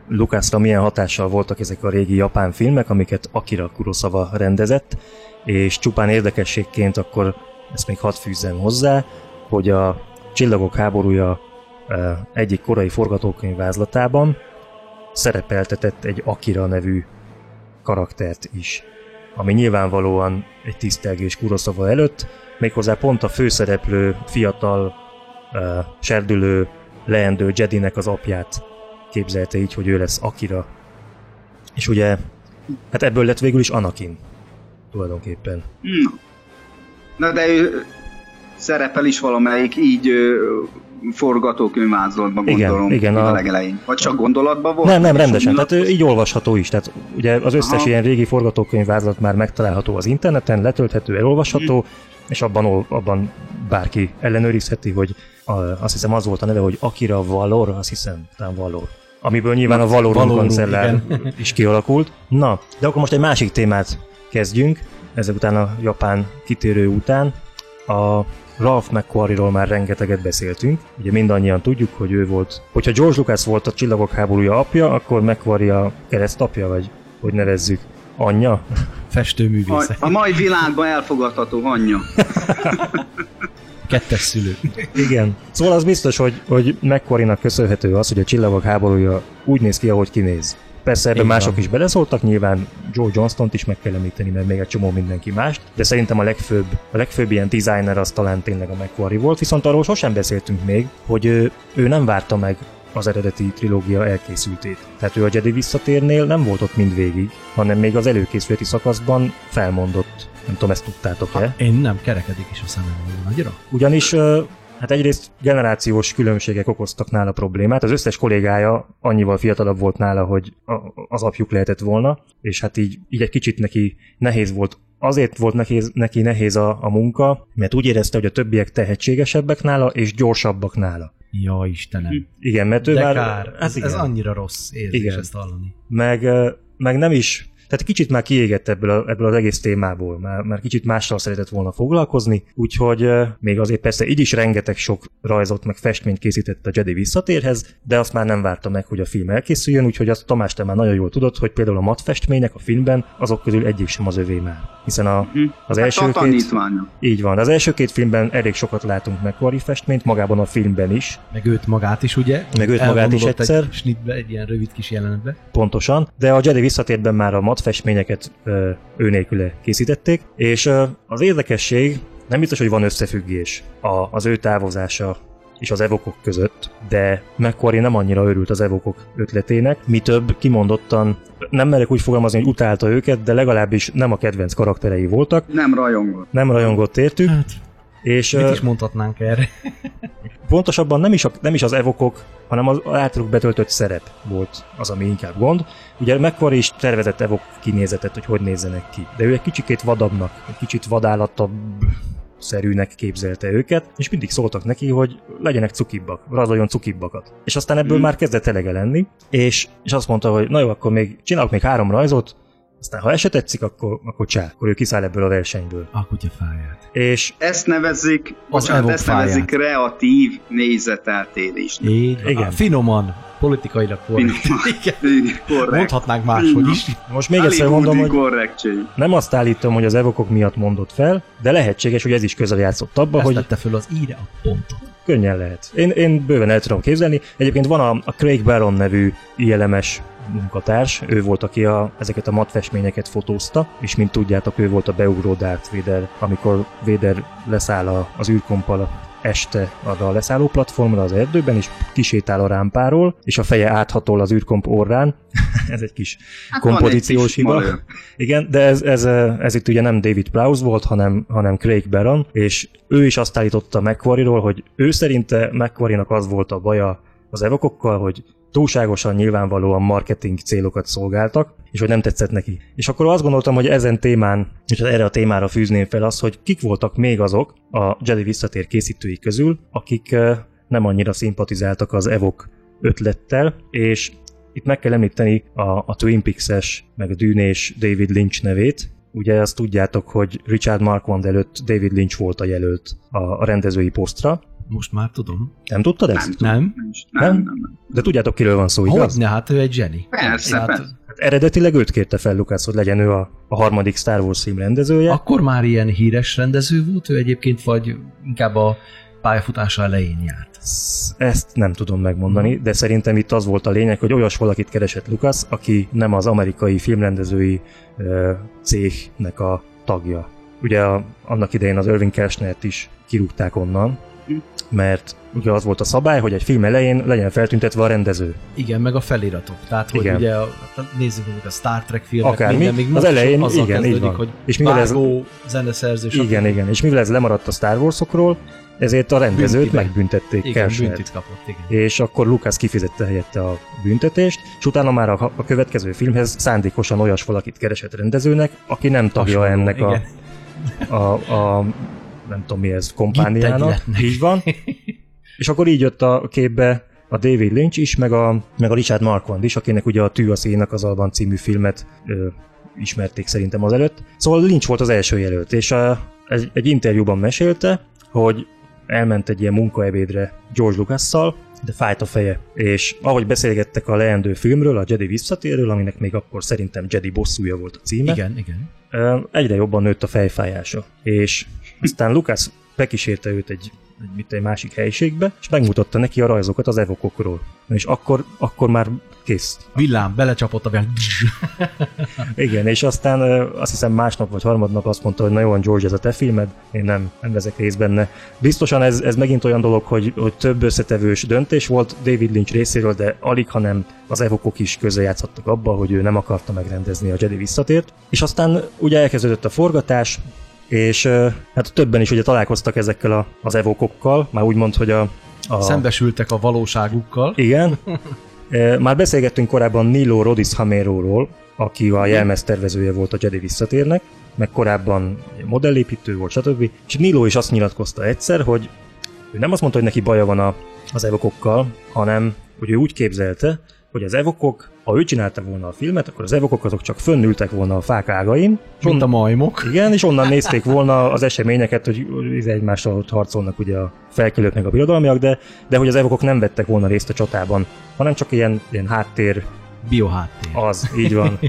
Lucasra milyen hatással voltak ezek a régi japán filmek, amiket Akira Kurosawa rendezett, és csupán érdekességként akkor ezt még hadd fűzzem hozzá, hogy a Csillagok háborúja egyik korai forgatókönyv vázlatában szerepeltetett egy Akira nevű karaktert is, ami nyilvánvalóan egy tisztelgés Kurosawa előtt, méghozzá pont a főszereplő, fiatal, serdülő, leendő Jedinek az apját képzelte így, hogy ő lesz Akira. És ugye, hát ebből lett végül is Anakin, tulajdonképpen. Na de ő szerepel is valamelyik így forgatókönyvvázlatban gondolom igen, igen, a, a legelején. Vagy csak gondolatban volt? Nem, nem, rendesen. Tehát így olvasható is. Tehát ugye az összes Aha. ilyen régi forgatókönyvvázlat már megtalálható az interneten, letölthető, elolvasható, hmm és abban, abban bárki ellenőrizheti, hogy a, azt hiszem az volt a neve, hogy Akira Valor, azt hiszem, talán Valor. Amiből nyilván a Valor kancellár is kialakult. Na, de akkor most egy másik témát kezdjünk, ezek után a japán kitérő után. A Ralph McQuarrie-ról már rengeteget beszéltünk. Ugye mindannyian tudjuk, hogy ő volt, hogyha George Lucas volt a Csillagok háborúja apja, akkor McQuarrie a keresztapja, vagy hogy nevezzük, anyja? Festőművész. A, a mai világban elfogadható anyja. Kettes szülő. Igen. Szóval az biztos, hogy, hogy McQuarrie-nak köszönhető az, hogy a Csillagok háborúja úgy néz ki, ahogy kinéz. Persze ebben mások is beleszóltak, nyilván Joe Johnston-t is meg kell említeni, mert még egy csomó mindenki mást, de szerintem a legfőbb, a legfőbb ilyen designer az talán tényleg a McQuarrie volt, viszont arról sosem beszéltünk még, hogy ő, ő nem várta meg az eredeti trilógia elkészültét. Tehát ő a Jedi visszatérnél nem volt ott mindvégig, hanem még az előkészületi szakaszban felmondott. Nem tudom, ezt tudtátok-e? én nem, kerekedik is a szemem nagyra. Ugyanis Hát egyrészt generációs különbségek okoztak nála problémát. Az összes kollégája annyival fiatalabb volt nála, hogy az apjuk lehetett volna, és hát így, így egy kicsit neki nehéz volt azért volt nehéz, neki nehéz a, a munka, mert úgy érezte, hogy a többiek tehetségesebbek nála, és gyorsabbak nála. Ja, Istenem. Igen, mert ő De már... Kár. Ez, ez annyira rossz érzés igen. ezt hallani. Meg, meg nem is tehát kicsit már kiégett ebből, a, ebből az egész témából, már, már kicsit mással szeretett volna foglalkozni, úgyhogy még azért persze így is rengeteg sok rajzot meg festményt készített a Jedi visszatérhez, de azt már nem várta meg, hogy a film elkészüljön, úgyhogy azt Tamás te már nagyon jól tudod, hogy például a mat festmények a filmben, azok közül egyik sem az övé már. Hiszen a, mhm. az hát első hát két... Így van, az első két filmben elég sokat látunk meg Quarry festményt, magában a filmben is. Meg őt magát is, ugye? Meg őt magát is egyszer. Egy snitbe, egy ilyen rövid kis jelenetbe. Pontosan, de a Jedi visszatérben már a mat festményeket ő nélküle készítették, és az érdekesség, nem biztos, hogy van összefüggés a, az ő távozása és az evokok között, de McQuarrie nem annyira örült az evokok ötletének, mi több kimondottan nem merek úgy fogalmazni, hogy utálta őket, de legalábbis nem a kedvenc karakterei voltak. Nem rajongott. Nem rajongott értük. Hát, és, mit is mondhatnánk erre? pontosabban nem is, a, nem is az evokok, hanem az általuk betöltött szerep volt az, ami inkább gond. Ugye McQuarrie is tervezett evok kinézetet, hogy hogy nézzenek ki, de ő egy kicsikét vadabbnak, egy kicsit vadállatabb szerűnek képzelte őket, és mindig szóltak neki, hogy legyenek cukibbak, rajzoljon cukibbakat. És aztán ebből mm. már kezdett elege lenni, és, és azt mondta, hogy na jó, akkor még csinálok még három rajzot, aztán ha eset tetszik, akkor, akkor csá, akkor ő kiszáll ebből a versenyből. A kutya fáját. És ezt nevezik, az bocsánat, ezt nevezik kreatív nézeteltérésnek. Így, igen. Finoman, politikailag korrekt. Korrekt. Mondhatnánk máshogy is. Most még egyszer mondom, hogy nem azt állítom, hogy az evokok miatt mondott fel, de lehetséges, hogy ez is közel játszott abba, Ezt hogy... tette föl az íre a pontot. Könnyen lehet. Én, én bőven el tudom képzelni. Egyébként van a, a Craig Baron nevű ILMS munkatárs, ő volt, aki a, ezeket a matfestményeket fotózta, és mint tudjátok, ő volt a beugró Darth Vader, amikor Vader leszáll a, az űrkompal este ad a leszálló platformra az erdőben, és kisétál a rámpáról, és a feje áthatol az űrkomp orrán. ez egy kis hát kompozíciós hiba. Igen, de ez, ez, ez, itt ugye nem David Prowse volt, hanem, hanem Craig Barron, és ő is azt állította macquarie hogy ő szerinte macquarie az volt a baja az evokokkal, hogy túlságosan nyilvánvalóan marketing célokat szolgáltak, és hogy nem tetszett neki. És akkor azt gondoltam, hogy ezen témán, és erre a témára fűzném fel az, hogy kik voltak még azok a Jedi visszatér készítői közül, akik nem annyira szimpatizáltak az Evok ötlettel, és itt meg kell említeni a, a Twin Peaks-es, meg a Dűnés David Lynch nevét, Ugye azt tudjátok, hogy Richard Marquand előtt David Lynch volt a jelölt a rendezői posztra, most már tudom. Nem tudtad ezt? Nem. Nem? Nem, nem, nem. De tudjátok, kiről van szó, igaz? Hogyne, hát ő egy zseni. Persze, hát, persze. Hát eredetileg őt kérte fel Lucas, hogy legyen ő a, a harmadik Star Wars film rendezője. Akkor már ilyen híres rendező volt ő egyébként, vagy inkább a pályafutása elején járt? Ezt nem tudom megmondani, de szerintem itt az volt a lényeg, hogy olyas valakit keresett Lucas, aki nem az amerikai filmrendezői uh, cégnek a tagja. Ugye a, annak idején az Irving Kershner-t is kirúgták onnan, mert ugye az volt a szabály, hogy egy film elején legyen feltüntetve a rendező. Igen, meg a feliratok. Tehát, hogy igen. ugye a, nézzük mondjuk a Star Trek filmek, Akármi, minden, még az elején, igen, kezdődik, így van. hogy és mivel ez, zeneszerző, Igen, igen, és mivel ez lemaradt a Star Warsokról, ezért a rendezőt Büntibe. megbüntették igen, büntit kapott, igen. És akkor Lucas kifizette helyette a büntetést, és utána már a, a következő filmhez szándékosan olyas valakit keresett rendezőnek, aki nem tagja Hasonló, ennek a, a, a, nem tudom mi ez, kompániának. Így van. És akkor így jött a képbe a David Lynch is, meg a, meg a Richard Marquand is, akinek ugye a Tű a szénak az Alban című filmet ö, ismerték szerintem azelőtt. Szóval Lynch volt az első jelölt, és a, egy, egy interjúban mesélte, hogy elment egy ilyen munkaebédre George lucas de fájt a feje. És ahogy beszélgettek a leendő filmről, a Jedi visszatérről, aminek még akkor szerintem Jedi bosszúja volt a címe. Igen, igen. Egyre jobban nőtt a fejfájása. És aztán Lucas bekísérte őt egy, egy, mit, egy másik helyiségbe, és megmutatta neki a rajzokat az evokokról. És akkor, akkor már kész. Villám, belecsapott a. Igen, és aztán azt hiszem másnap vagy harmadnap azt mondta, hogy na jó, George, ez a te filmed, én nem, nem vezek részt benne. Biztosan ez, ez megint olyan dolog, hogy, hogy több összetevős döntés volt David Lynch részéről, de alig, hanem az evokok is közrejátszottak abba, hogy ő nem akarta megrendezni a Jedi visszatért. És aztán ugye elkezdődött a forgatás, és hát többen is ugye találkoztak ezekkel a, az evokokkal, már úgy mond, hogy a, a... Szembesültek a valóságukkal. Igen. Már beszélgettünk korábban Nilo Rodis Hameróról, aki a jelmeztervezője volt a Jedi visszatérnek, meg korábban modellépítő volt, stb. És Nilo is azt nyilatkozta egyszer, hogy ő nem azt mondta, hogy neki baja van a, az evokokkal, hanem hogy ő úgy képzelte, hogy az evokok, ha ő csinálta volna a filmet, akkor az evokok azok csak fönnültek volna a fák ágain. Mint a majmok. Igen, és onnan nézték volna az eseményeket, hogy egymással ott harcolnak ugye a felkelők meg a birodalmiak, de, de hogy az evokok nem vettek volna részt a csatában, hanem csak ilyen, ilyen háttér. Bioháttér. Az, így van.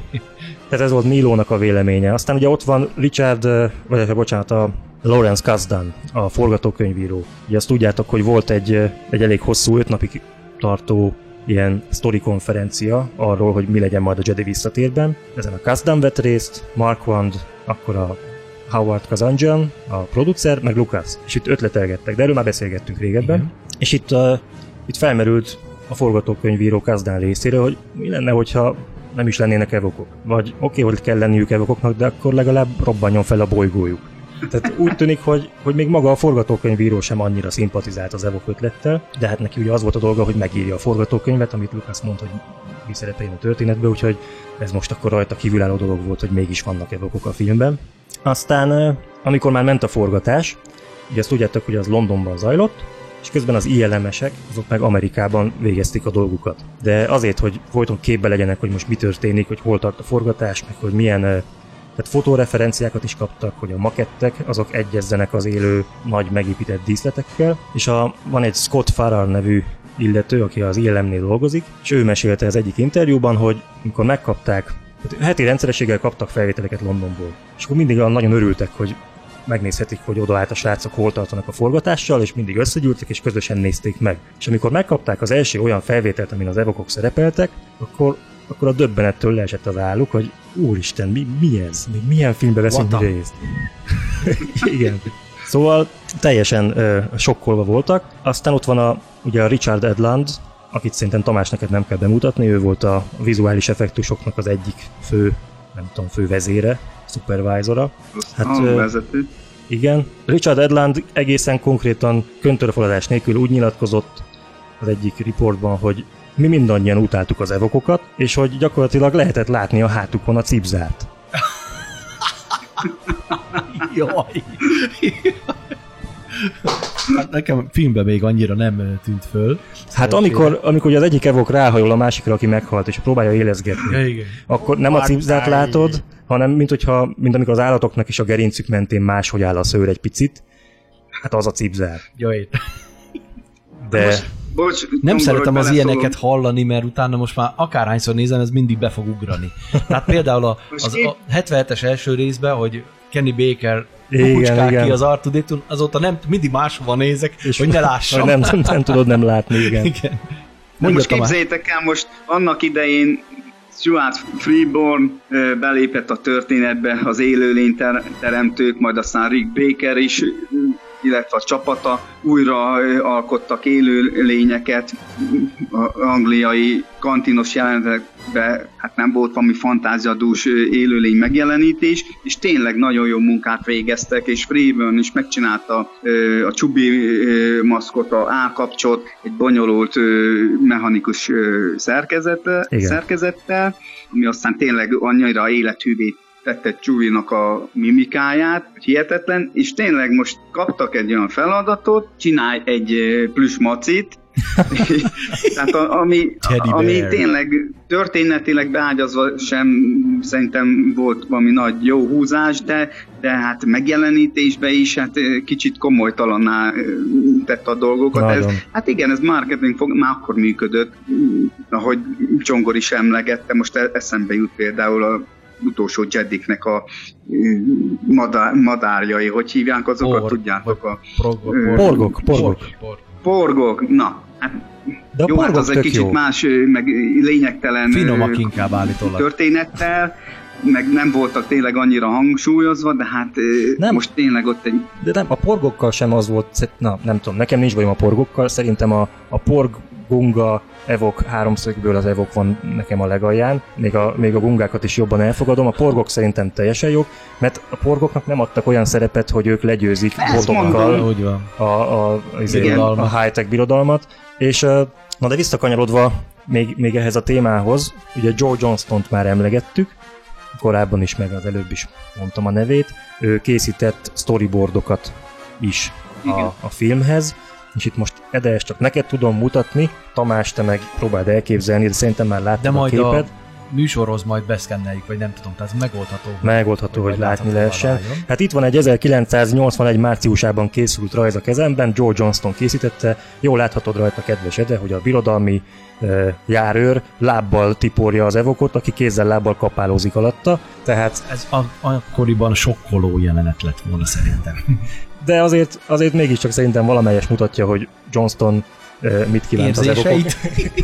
Tehát ez volt Nilónak a véleménye. Aztán ugye ott van Richard, vagy bocsánat, a Lawrence Kasdan, a forgatókönyvíró. Ugye azt tudjátok, hogy volt egy, egy elég hosszú, öt napig tartó ilyen sztori konferencia arról, hogy mi legyen majd a Jedi visszatérben. Ezen a Kasdan vett részt, Mark Wand, akkor a Howard Kazanjian, a producer, meg Lucas. És itt ötletelgettek, de erről már beszélgettünk régebben. Igen. És itt, uh, itt felmerült a forgatókönyvíró Kasdan részéről, hogy mi lenne, hogyha nem is lennének evokok. Vagy oké, okay, hogy kell lenniük evokoknak, de akkor legalább robbanjon fel a bolygójuk. Tehát úgy tűnik, hogy, hogy még maga a forgatókönyvíró sem annyira szimpatizált az Evok ötlettel, de hát neki ugye az volt a dolga, hogy megírja a forgatókönyvet, amit Lucas mondta, hogy mi szerepeljen a történetbe, úgyhogy ez most akkor rajta kívülálló dolog volt, hogy mégis vannak Evokok a filmben. Aztán, amikor már ment a forgatás, ugye azt tudjátok, hogy az Londonban zajlott, és közben az ILM-esek, azok meg Amerikában végezték a dolgukat. De azért, hogy folyton képbe legyenek, hogy most mi történik, hogy hol tart a forgatás, meg hogy milyen tehát fotóreferenciákat is kaptak, hogy a makettek azok egyezzenek az élő nagy megépített díszletekkel, és a, van egy Scott Farrar nevű illető, aki az ILM-nél dolgozik, és ő mesélte az egyik interjúban, hogy amikor megkapták, tehát heti rendszerességgel kaptak felvételeket Londonból, és akkor mindig nagyon örültek, hogy megnézhetik, hogy odaállt a srácok hol tartanak a forgatással, és mindig összegyűltek, és közösen nézték meg. És amikor megkapták az első olyan felvételt, amin az evokok szerepeltek, akkor akkor a döbbenettől leesett az álluk, hogy úristen, mi, mi ez? Még milyen filmbe veszünk részt? Igen. Szóval teljesen ö, sokkolva voltak. Aztán ott van a, ugye a Richard Edland, akit szerintem Tamás neked nem kell bemutatni, ő volt a vizuális effektusoknak az egyik fő, nem tudom, fő vezére, supervisora. Hát, vezető. Igen. Richard Edland egészen konkrétan köntörforradás nélkül úgy nyilatkozott az egyik riportban, hogy mi mindannyian utáltuk az evokokat, és hogy gyakorlatilag lehetett látni a hátukon a cipzárt. Jaj! Hát nekem filmben még annyira nem tűnt föl. Hát amikor, amikor az egyik evok ráhajol a másikra, aki meghalt, és próbálja élezgetni, igen. akkor nem a cipzát látod, hanem mint, hogyha, mint amikor az állatoknak is a gerincük mentén máshogy áll a szőr egy picit. Hát az a cipzár. Ja, De... Most, bocs, nem szeretem az ilyeneket hallani, mert utána most már akárhányszor nézem, ez mindig be fog ugrani. Tehát például a, az, a 77-es első részben, hogy Kenny Baker igen, igen. ki az Artuditun, azóta nem, mindig máshova nézek, és hogy ne lássam. Nem, nem, nem tudod nem látni, igen. igen. most képzeljétek el, most annak idején Stuart Freeborn belépett a történetbe, az élőlény teremtők, majd aztán Rick Baker is illetve a csapata újra alkottak élő lényeket, a angliai kantinos jelenetekben hát nem volt valami fantáziadús élőlény megjelenítés, és tényleg nagyon jó munkát végeztek, és Freeburn is megcsinálta a Csubi maszkot, a állkapcsot, egy bonyolult mechanikus szerkezettel, ami aztán tényleg annyira élethűvé tette Chewie-nak a mimikáját, hihetetlen, és tényleg most kaptak egy olyan feladatot, csinálj egy plusz macit, Tehát a, ami, ami tényleg történetileg beágyazva sem szerintem volt valami nagy jó húzás, de, de hát megjelenítésbe is hát kicsit komolytalanná tett a dolgokat. Ez, hát igen, ez marketing fog, már akkor működött, ahogy Csongor is emlegette, most e- eszembe jut például a utolsó Jediknek a madár, madárjai, hogy hívják azokat, Por, tudjátok? A, porgok, porgok. Porgok, na, hát de jó, hát az egy kicsit jó. más, meg lényegtelen Finomak inkább állítólag. történettel, meg nem voltak tényleg annyira hangsúlyozva, de hát nem. most tényleg ott egy... De nem, a porgokkal sem az volt, na nem tudom, nekem nincs bajom a porgokkal, szerintem a, a porg gunga, evok háromszögből az evok van nekem a legalján, még a, még a gungákat is jobban elfogadom, a porgok szerintem teljesen jók, mert a porgoknak nem adtak olyan szerepet, hogy ők legyőzik botokkal a, a, a, a, a high-tech birodalmat, és na de visszakanyarodva még, még ehhez a témához, ugye Joe Johnston-t már emlegettük, korábban is, meg az előbb is mondtam a nevét, ő készített storyboardokat is a, a filmhez, és itt most Ede, ezt csak neked tudom mutatni, Tamás, te meg próbáld elképzelni, de szerintem már láttad a képet. A műsorhoz majd beszkenneljük, vagy nem tudom, tehát megoldható. Megoldható, hogy, hogy látni lehessen. Hát itt van egy 1981 márciusában készült rajz a kezemben, Joe Johnston készítette, jól láthatod rajta, kedves Ede, hogy a birodalmi e, járőr lábbal tiporja az evokot, aki kézzel lábbal kapálózik alatta, tehát... Ez a, akkoriban sokkoló jelenet lett volna szerintem. De azért, azért mégiscsak szerintem valamelyes mutatja, hogy Johnston mit kívánt az evokok.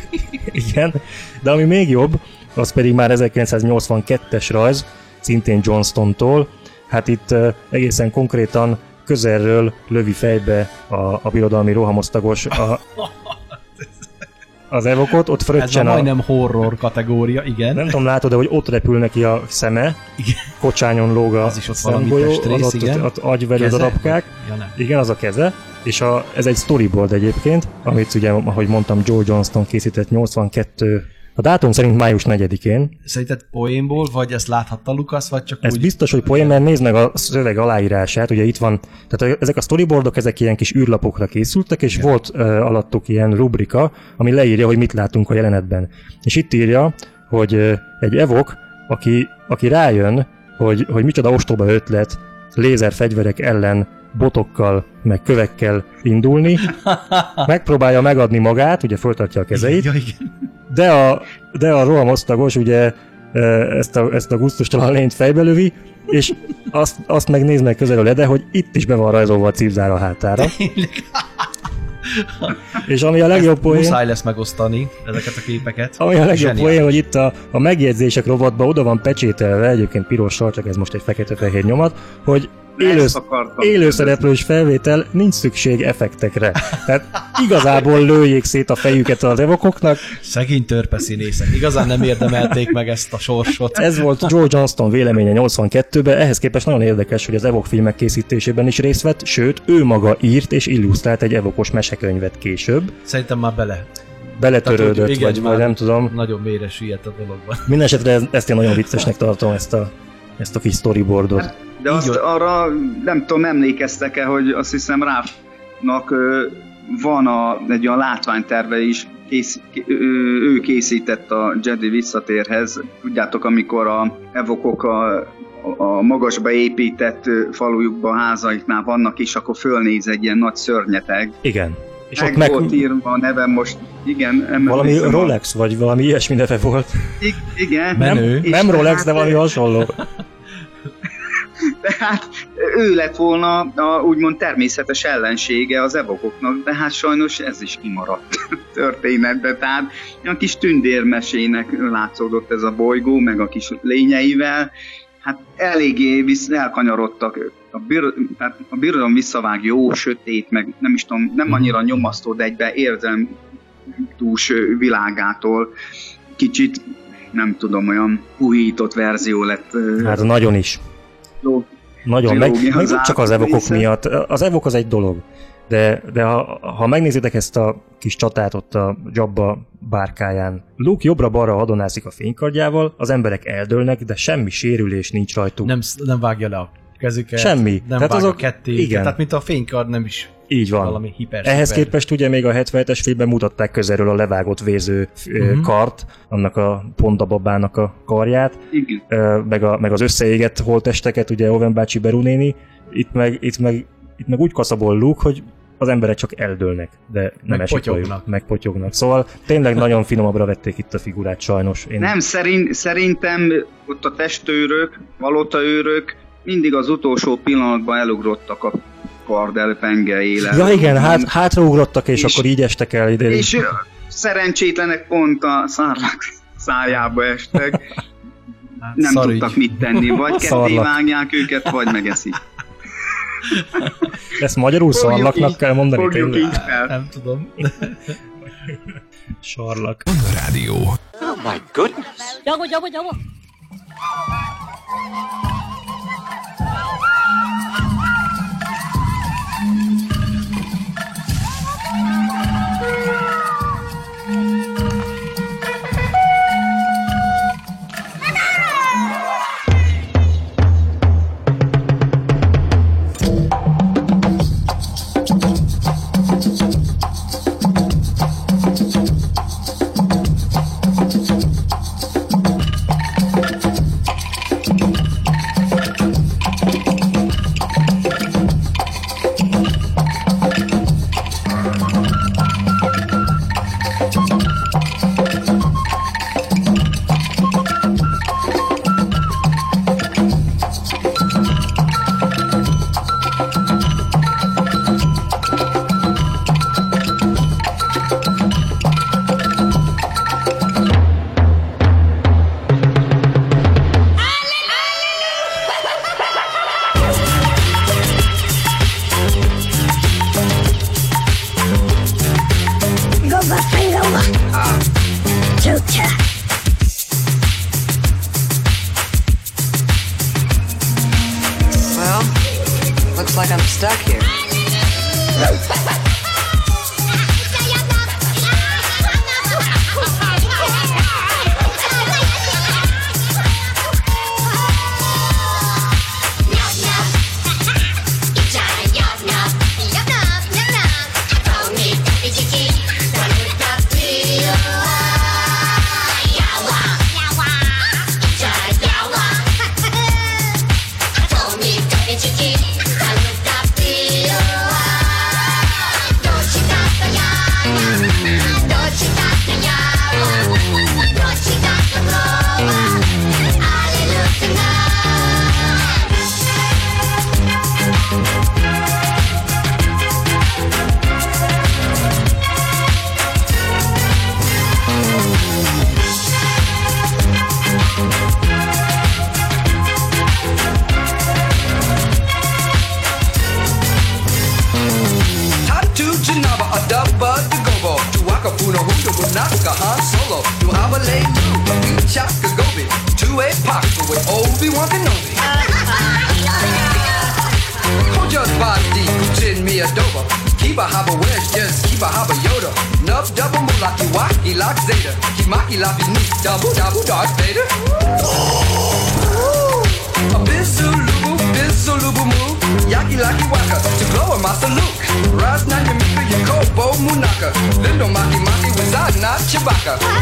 Igen, de ami még jobb, az pedig már 1982-es rajz, szintén Johnston-tól. Hát itt egészen konkrétan közelről lövi fejbe a, a birodalmi rohamosztagos a, az evokot, ott fröccsen Ez a majdnem horror kategória, igen. Nem tudom, látod de hogy ott repül neki a szeme, igen. kocsányon lóg a Az is ott valami testrész, az ott, igen. Ott, ott agyverő darabkák. Ja, igen, az a keze. És a, ez egy storyboard egyébként, amit ugye, ahogy mondtam, Joe Johnston készített 82 a dátum szerint május 4-én. Szerinted poénból, vagy ezt láthatta Lukasz, vagy csak Ez úgy... biztos, hogy poén, mert nézd meg a szöveg aláírását, ugye itt van, tehát ezek a storyboardok, ezek ilyen kis űrlapokra készültek, és Igen. volt uh, alattuk ilyen rubrika, ami leírja, hogy mit látunk a jelenetben. És itt írja, hogy uh, egy evok, aki, aki rájön, hogy, hogy micsoda ostoba ötlet lézerfegyverek ellen botokkal, meg kövekkel indulni, megpróbálja megadni magát, ugye föltartja a kezeit, ja, igen. De a, de a rohamosztagos ugye ezt a, ezt a gusztustalan lényt fejbe lövi, és azt, azt megnéznek közelről de hogy itt is be van rajzolva a cipzár a hátára. És ami a legjobb poén... Muszáj lesz megosztani ezeket a képeket. Ami a legjobb poén, hogy itt a, a megjegyzések rovatban oda van pecsételve, egyébként pirossal, csak ez most egy fekete-fehér nyomat, hogy élő, élő szereplős felvétel, nincs szükség effektekre. Tehát igazából lőjék szét a fejüket az evokoknak. Szegény törpeszínészek, igazán nem érdemelték meg ezt a sorsot. Ez volt Joe Johnston véleménye 82-ben, ehhez képest nagyon érdekes, hogy az evok filmek készítésében is részt vett, sőt, ő maga írt és illusztrált egy evokos mesekönyvet később. Szerintem már bele beletörődött, Tehát, igen, vagy, vagy nem tudom. Nagyon mélyre süllyedt a dologban. Mindenesetre ezt én nagyon viccesnek tartom, ezt a, ezt a kis storyboardot. Hát, de azt Így arra nem tudom, emlékeztek-e, hogy azt hiszem Ráfnak van a, egy olyan látványterve is, kész, ő készített a Jedi visszatérhez. Tudjátok, amikor a evokok a, a magasba épített falujukba, házaiknál vannak, és akkor fölnéz egy ilyen nagy szörnyeteg. Igen. És meg ott meg... volt írva a nevem most, igen. Valami Rolex, a... vagy valami ilyesmi neve volt. I- igen. Menő. Nem, nem Rolex, hát, de valami hasonló. Tehát ő lett volna a úgymond természetes ellensége az evokoknak, de hát sajnos ez is kimaradt történetbe. Tehát a kis tündérmesének látszódott ez a bolygó, meg a kis lényeivel, hát eléggé visz, elkanyarodtak a, bir, tehát a birodalom visszavág jó, sötét, meg nem is tudom, nem annyira nyomasztó, de egyben érzem túls világától kicsit, nem tudom, olyan puhított verzió lett. Hát nagyon is. Nagyon, meg, meg csak az evokok része. miatt. Az evok az egy dolog, de, de ha, ha megnézitek ezt a kis csatát ott a Jabba bárkáján, Luke jobbra-balra hadonászik a fénykardjával, az emberek eldőlnek, de semmi sérülés nincs rajtuk. Nem, nem vágja le a kezüket. Semmi. Nem Tehát azok, ketté. Igen. Tehát mint a fénykard nem is így van. Valami hiper Ehhez szuper. képest ugye még a 77-es filmben mutatták közelről a levágott véző uh-huh. kart, annak a pondababának a karját, Igen. meg, a, meg az összeégett holtesteket, ugye Oven bácsi Berunéni, itt meg, itt meg, itt meg úgy kaszabol Luke, hogy az emberek csak eldőlnek, de nem meg esik potyognak. meg potyognak. Szóval tényleg nagyon finomabbra vették itt a figurát sajnos. Én... Nem, szerint, szerintem ott a testőrök, valotaőrök mindig az utolsó pillanatban elugrottak a kard penge élet. Ja igen, hát, hátraugrottak, és, és akkor így estek el ide. És szerencsétlenek pont a szárlak szájába estek. Nem Szarügy. tudtak mit tenni, vagy ketté vágják őket, vagy megeszik. Ezt magyarul fogjuk szarlaknak így, kell mondani tényleg? Így fel. Nem tudom. Sarlak. Rádió. Oh my goodness. Gyogo, gyogo, gyogo. Oh, my God.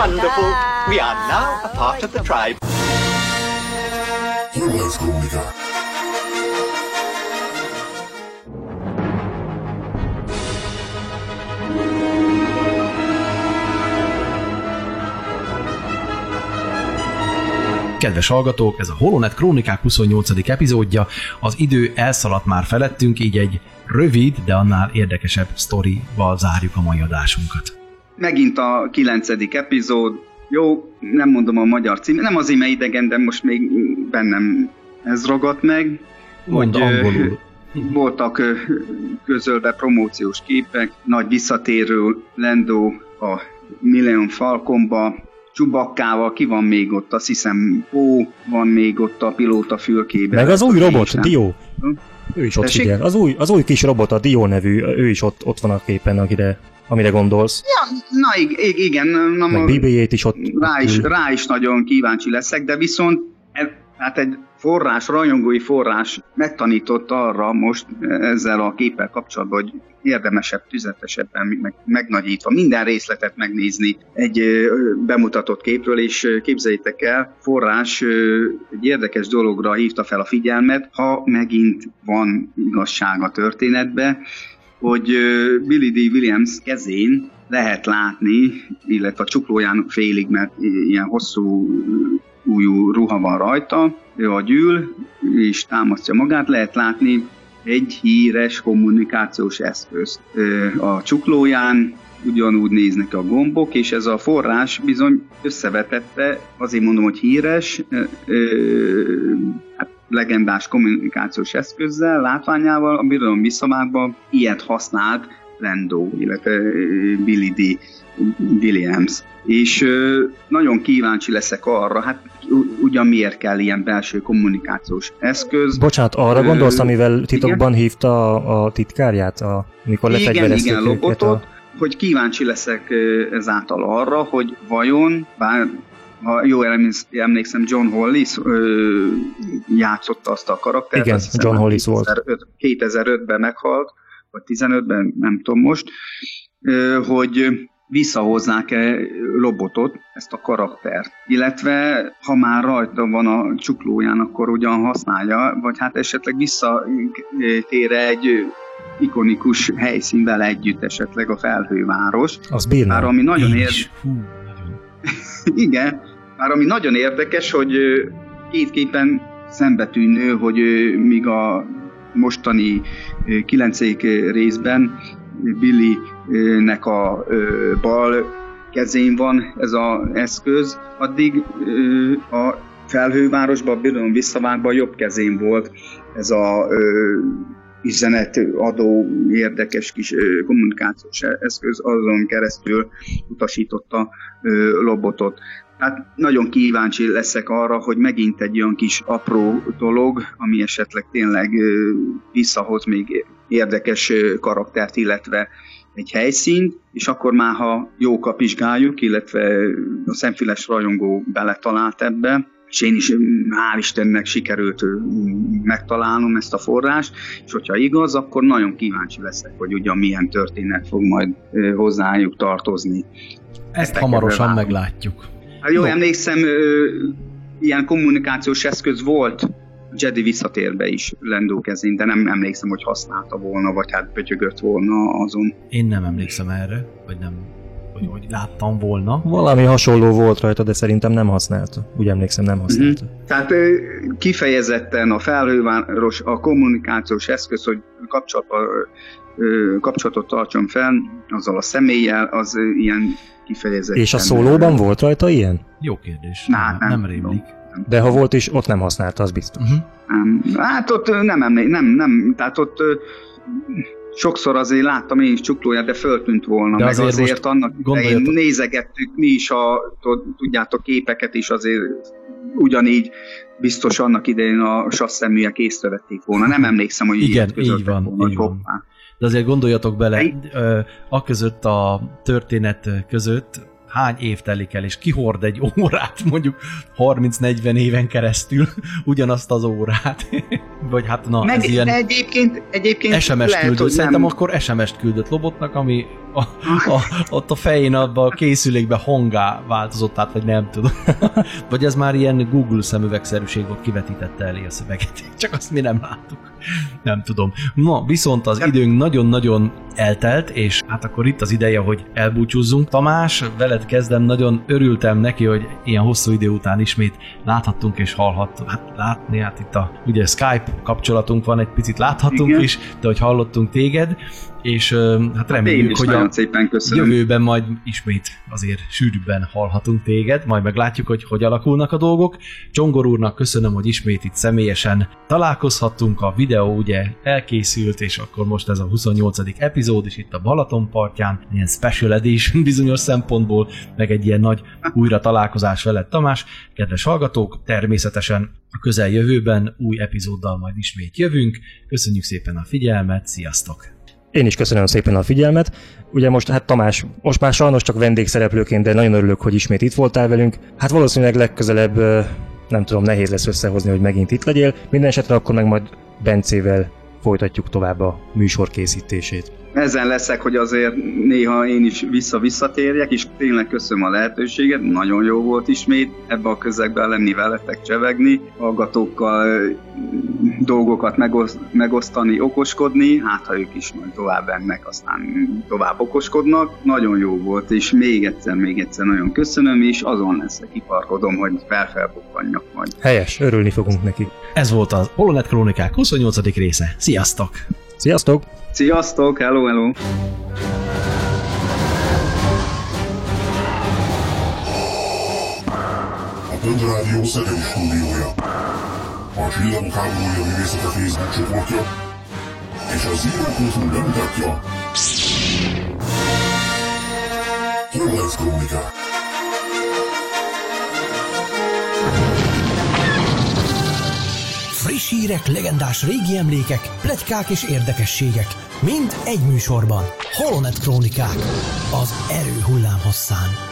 Wonderful. We are now a part of the tribe. Kedves hallgatók, ez a Holonet Krónikák 28. epizódja. Az idő elszaladt már felettünk, így egy rövid, de annál érdekesebb sztorival zárjuk a mai adásunkat. Megint a kilencedik epizód. Jó, nem mondom a magyar cím, nem az ime idegen, de most még bennem ez ragadt meg. Hogy, ö, angolul. Voltak közölve promóciós képek, nagy visszatérő Lendo a Millennium Falconba, Csubakkával, ki van még ott, azt hiszem Pó van még ott a pilóta fülkében. Meg az új robot, nem- Dio. Hm? Ő is ott Tessék? figyel. Az új, az új kis robot, a Dio nevű, ő is ott, ott van a képen, akire, amire gondolsz. Ja, na ig- ig- igen, na, Meg BB-8 is ott. rá is, rá is nagyon kíváncsi leszek, de viszont e- hát egy forrás, rajongói forrás megtanított arra most ezzel a képpel kapcsolatban, hogy érdemesebb, tüzetesebben, meg, megnagyítva minden részletet megnézni egy ö, bemutatott képről, és ö, képzeljétek el, forrás egy érdekes dologra hívta fel a figyelmet, ha megint van igazság a történetbe, hogy Billy D. Williams kezén lehet látni, illetve a csuklóján félig, mert ilyen hosszú újú ruha van rajta, ő a gyűl, és támasztja magát, lehet látni egy híres kommunikációs eszköz a csuklóján, ugyanúgy néznek a gombok, és ez a forrás bizony összevetette, azért mondom, hogy híres, hát legendás kommunikációs eszközzel, látványával, a birodalom visszavágban ilyet használt Lando, illetve Billy D. Williams. És nagyon kíváncsi leszek arra, hát ugyan miért kell ilyen belső kommunikációs eszköz. Bocsánat, arra gondolsz, amivel titokban igen? hívta a, a titkárját, a, mikor Igen, lefegyverezték igen, lobotot, A... hogy kíváncsi leszek ezáltal arra, hogy vajon, bár ha jól emléksz- emlékszem, John Hollis ö, játszotta azt a karaktert. Igen, hiszem, John már Hollis volt. 2005 2005-ben meghalt, vagy 15-ben, nem tudom most, ö, hogy visszahoznák-e Lobotot, ezt a karaktert. Illetve, ha már rajta van a csuklóján, akkor ugyan használja, vagy hát esetleg visszatér egy ikonikus helyszínvel együtt, esetleg a felhőváros. Az bírná. Már ami nagyon ér... Hú. Igen, már ami nagyon érdekes, hogy két képen szembetűnő, hogy míg a mostani kilencék részben Billy-nek a bal kezén van ez az eszköz, addig a felhővárosban, Birodalom visszavágban jobb kezén volt ez a üzenetadó érdekes kis kommunikációs eszköz, azon keresztül utasította ö, lobotot. Hát nagyon kíváncsi leszek arra, hogy megint egy olyan kis apró dolog, ami esetleg tényleg visszahoz még érdekes karaktert, illetve egy helyszínt, és akkor már, ha jó kapizsgáljuk, illetve a szemfüles rajongó beletalált ebbe, és én is, hál' Istennek sikerült megtalálnom ezt a forrást, és hogyha igaz, akkor nagyon kíváncsi leszek, hogy ugyan milyen történet fog majd hozzájuk tartozni. Ezt Ezekkel hamarosan meglátjuk. Hát jó, No. emlékszem, ö, ilyen kommunikációs eszköz volt Jedi visszatérbe is Lendó kezén, de nem emlékszem, hogy használta volna, vagy hát pötyögött volna azon. Én nem emlékszem erre, vagy nem hogy, hogy láttam volna. Valami hasonló volt rajta, de szerintem nem használta. Úgy emlékszem, nem használta. Mm-hmm. Tehát kifejezetten a felhőváros a kommunikációs eszköz, hogy kapcsolatban kapcsolatot tartson fel azzal a személlyel, az ilyen kifejezetten... És a szólóban volt rajta ilyen? Jó kérdés. Ná, nem, nem rémlik. De ha volt is, ott nem használta, az biztos. Uh-huh. Hát ott nem emlék, nem, nem, tehát ott sokszor azért láttam én is csuklóját, de föltűnt volna, de meg azért, azért annak idején nézegettük mi is a, tudjátok, képeket is azért ugyanígy biztos annak idején a sasszeműek észrevették volna. Nem emlékszem, hogy Igen, így van, volna, így van. De azért gondoljatok bele, a között a történet között hány év telik el, és kihord egy órát, mondjuk 30-40 éven keresztül ugyanazt az órát. Vagy hát na, Meg, ez ilyen egyébként, egyébként SMS-t küldött. Szerintem nem... akkor SMS-t küldött Lobotnak, ami a, a, ott a fején abban a készülékben hangá változott át, vagy nem tudom. vagy ez már ilyen Google szemüvegszerűség volt, kivetítette elé a szöveget. Csak azt mi nem láttuk. Nem tudom. Na, viszont az időnk nagyon-nagyon eltelt, és hát akkor itt az ideje, hogy elbúcsúzzunk. Tamás, veled kezdem, nagyon örültem neki, hogy ilyen hosszú idő után ismét láthattunk és hallhattunk. Hát látni, hát itt a ugye Skype kapcsolatunk van, egy picit láthatunk Igen. is, de hogy hallottunk téged, és hát, hát reméljük, hogy a szépen köszönöm. jövőben majd ismét azért sűrűbben hallhatunk téged, majd meglátjuk, hogy hogy alakulnak a dolgok. Csongor úrnak köszönöm, hogy ismét itt személyesen találkozhattunk, a videó ugye elkészült, és akkor most ez a 28. epizód is itt a Balaton partján, ilyen special edition bizonyos szempontból, meg egy ilyen nagy újra találkozás veled Tamás. Kedves hallgatók, természetesen a közeljövőben új epizóddal majd ismét jövünk. Köszönjük szépen a figyelmet, sziasztok! Én is köszönöm szépen a figyelmet. Ugye most hát Tamás, most már sajnos csak vendégszereplőként, de nagyon örülök, hogy ismét itt voltál velünk. Hát valószínűleg legközelebb nem tudom, nehéz lesz összehozni, hogy megint itt legyél. Minden esetre akkor meg majd Bencével folytatjuk tovább a műsor készítését ezen leszek, hogy azért néha én is vissza-visszatérjek, és tényleg köszönöm a lehetőséget, nagyon jó volt ismét ebbe a közegben lenni veletek, csevegni, hallgatókkal dolgokat megoszt, megosztani, okoskodni, hát ha ők is majd tovább ennek, aztán tovább okoskodnak. Nagyon jó volt, és még egyszer, még egyszer nagyon köszönöm, és azon leszek, kiparkodom, hogy felfelbukkanjak majd. Helyes, örülni fogunk neki. Ez volt az Holonet Krónikák 28. része. Sziasztok! Sziasztok! Sziasztok, hello, hello! A Pönd Rádió Szegedi stúdiója. A Csillagok háborúja művészete Facebook csoportja és a Zero Kultúr bemutatja Horror Krónikák. Friss hírek, legendás régi emlékek, pletykák és érdekességek. Mind egy műsorban. Holonet Krónikák. Az erő hullám hosszán.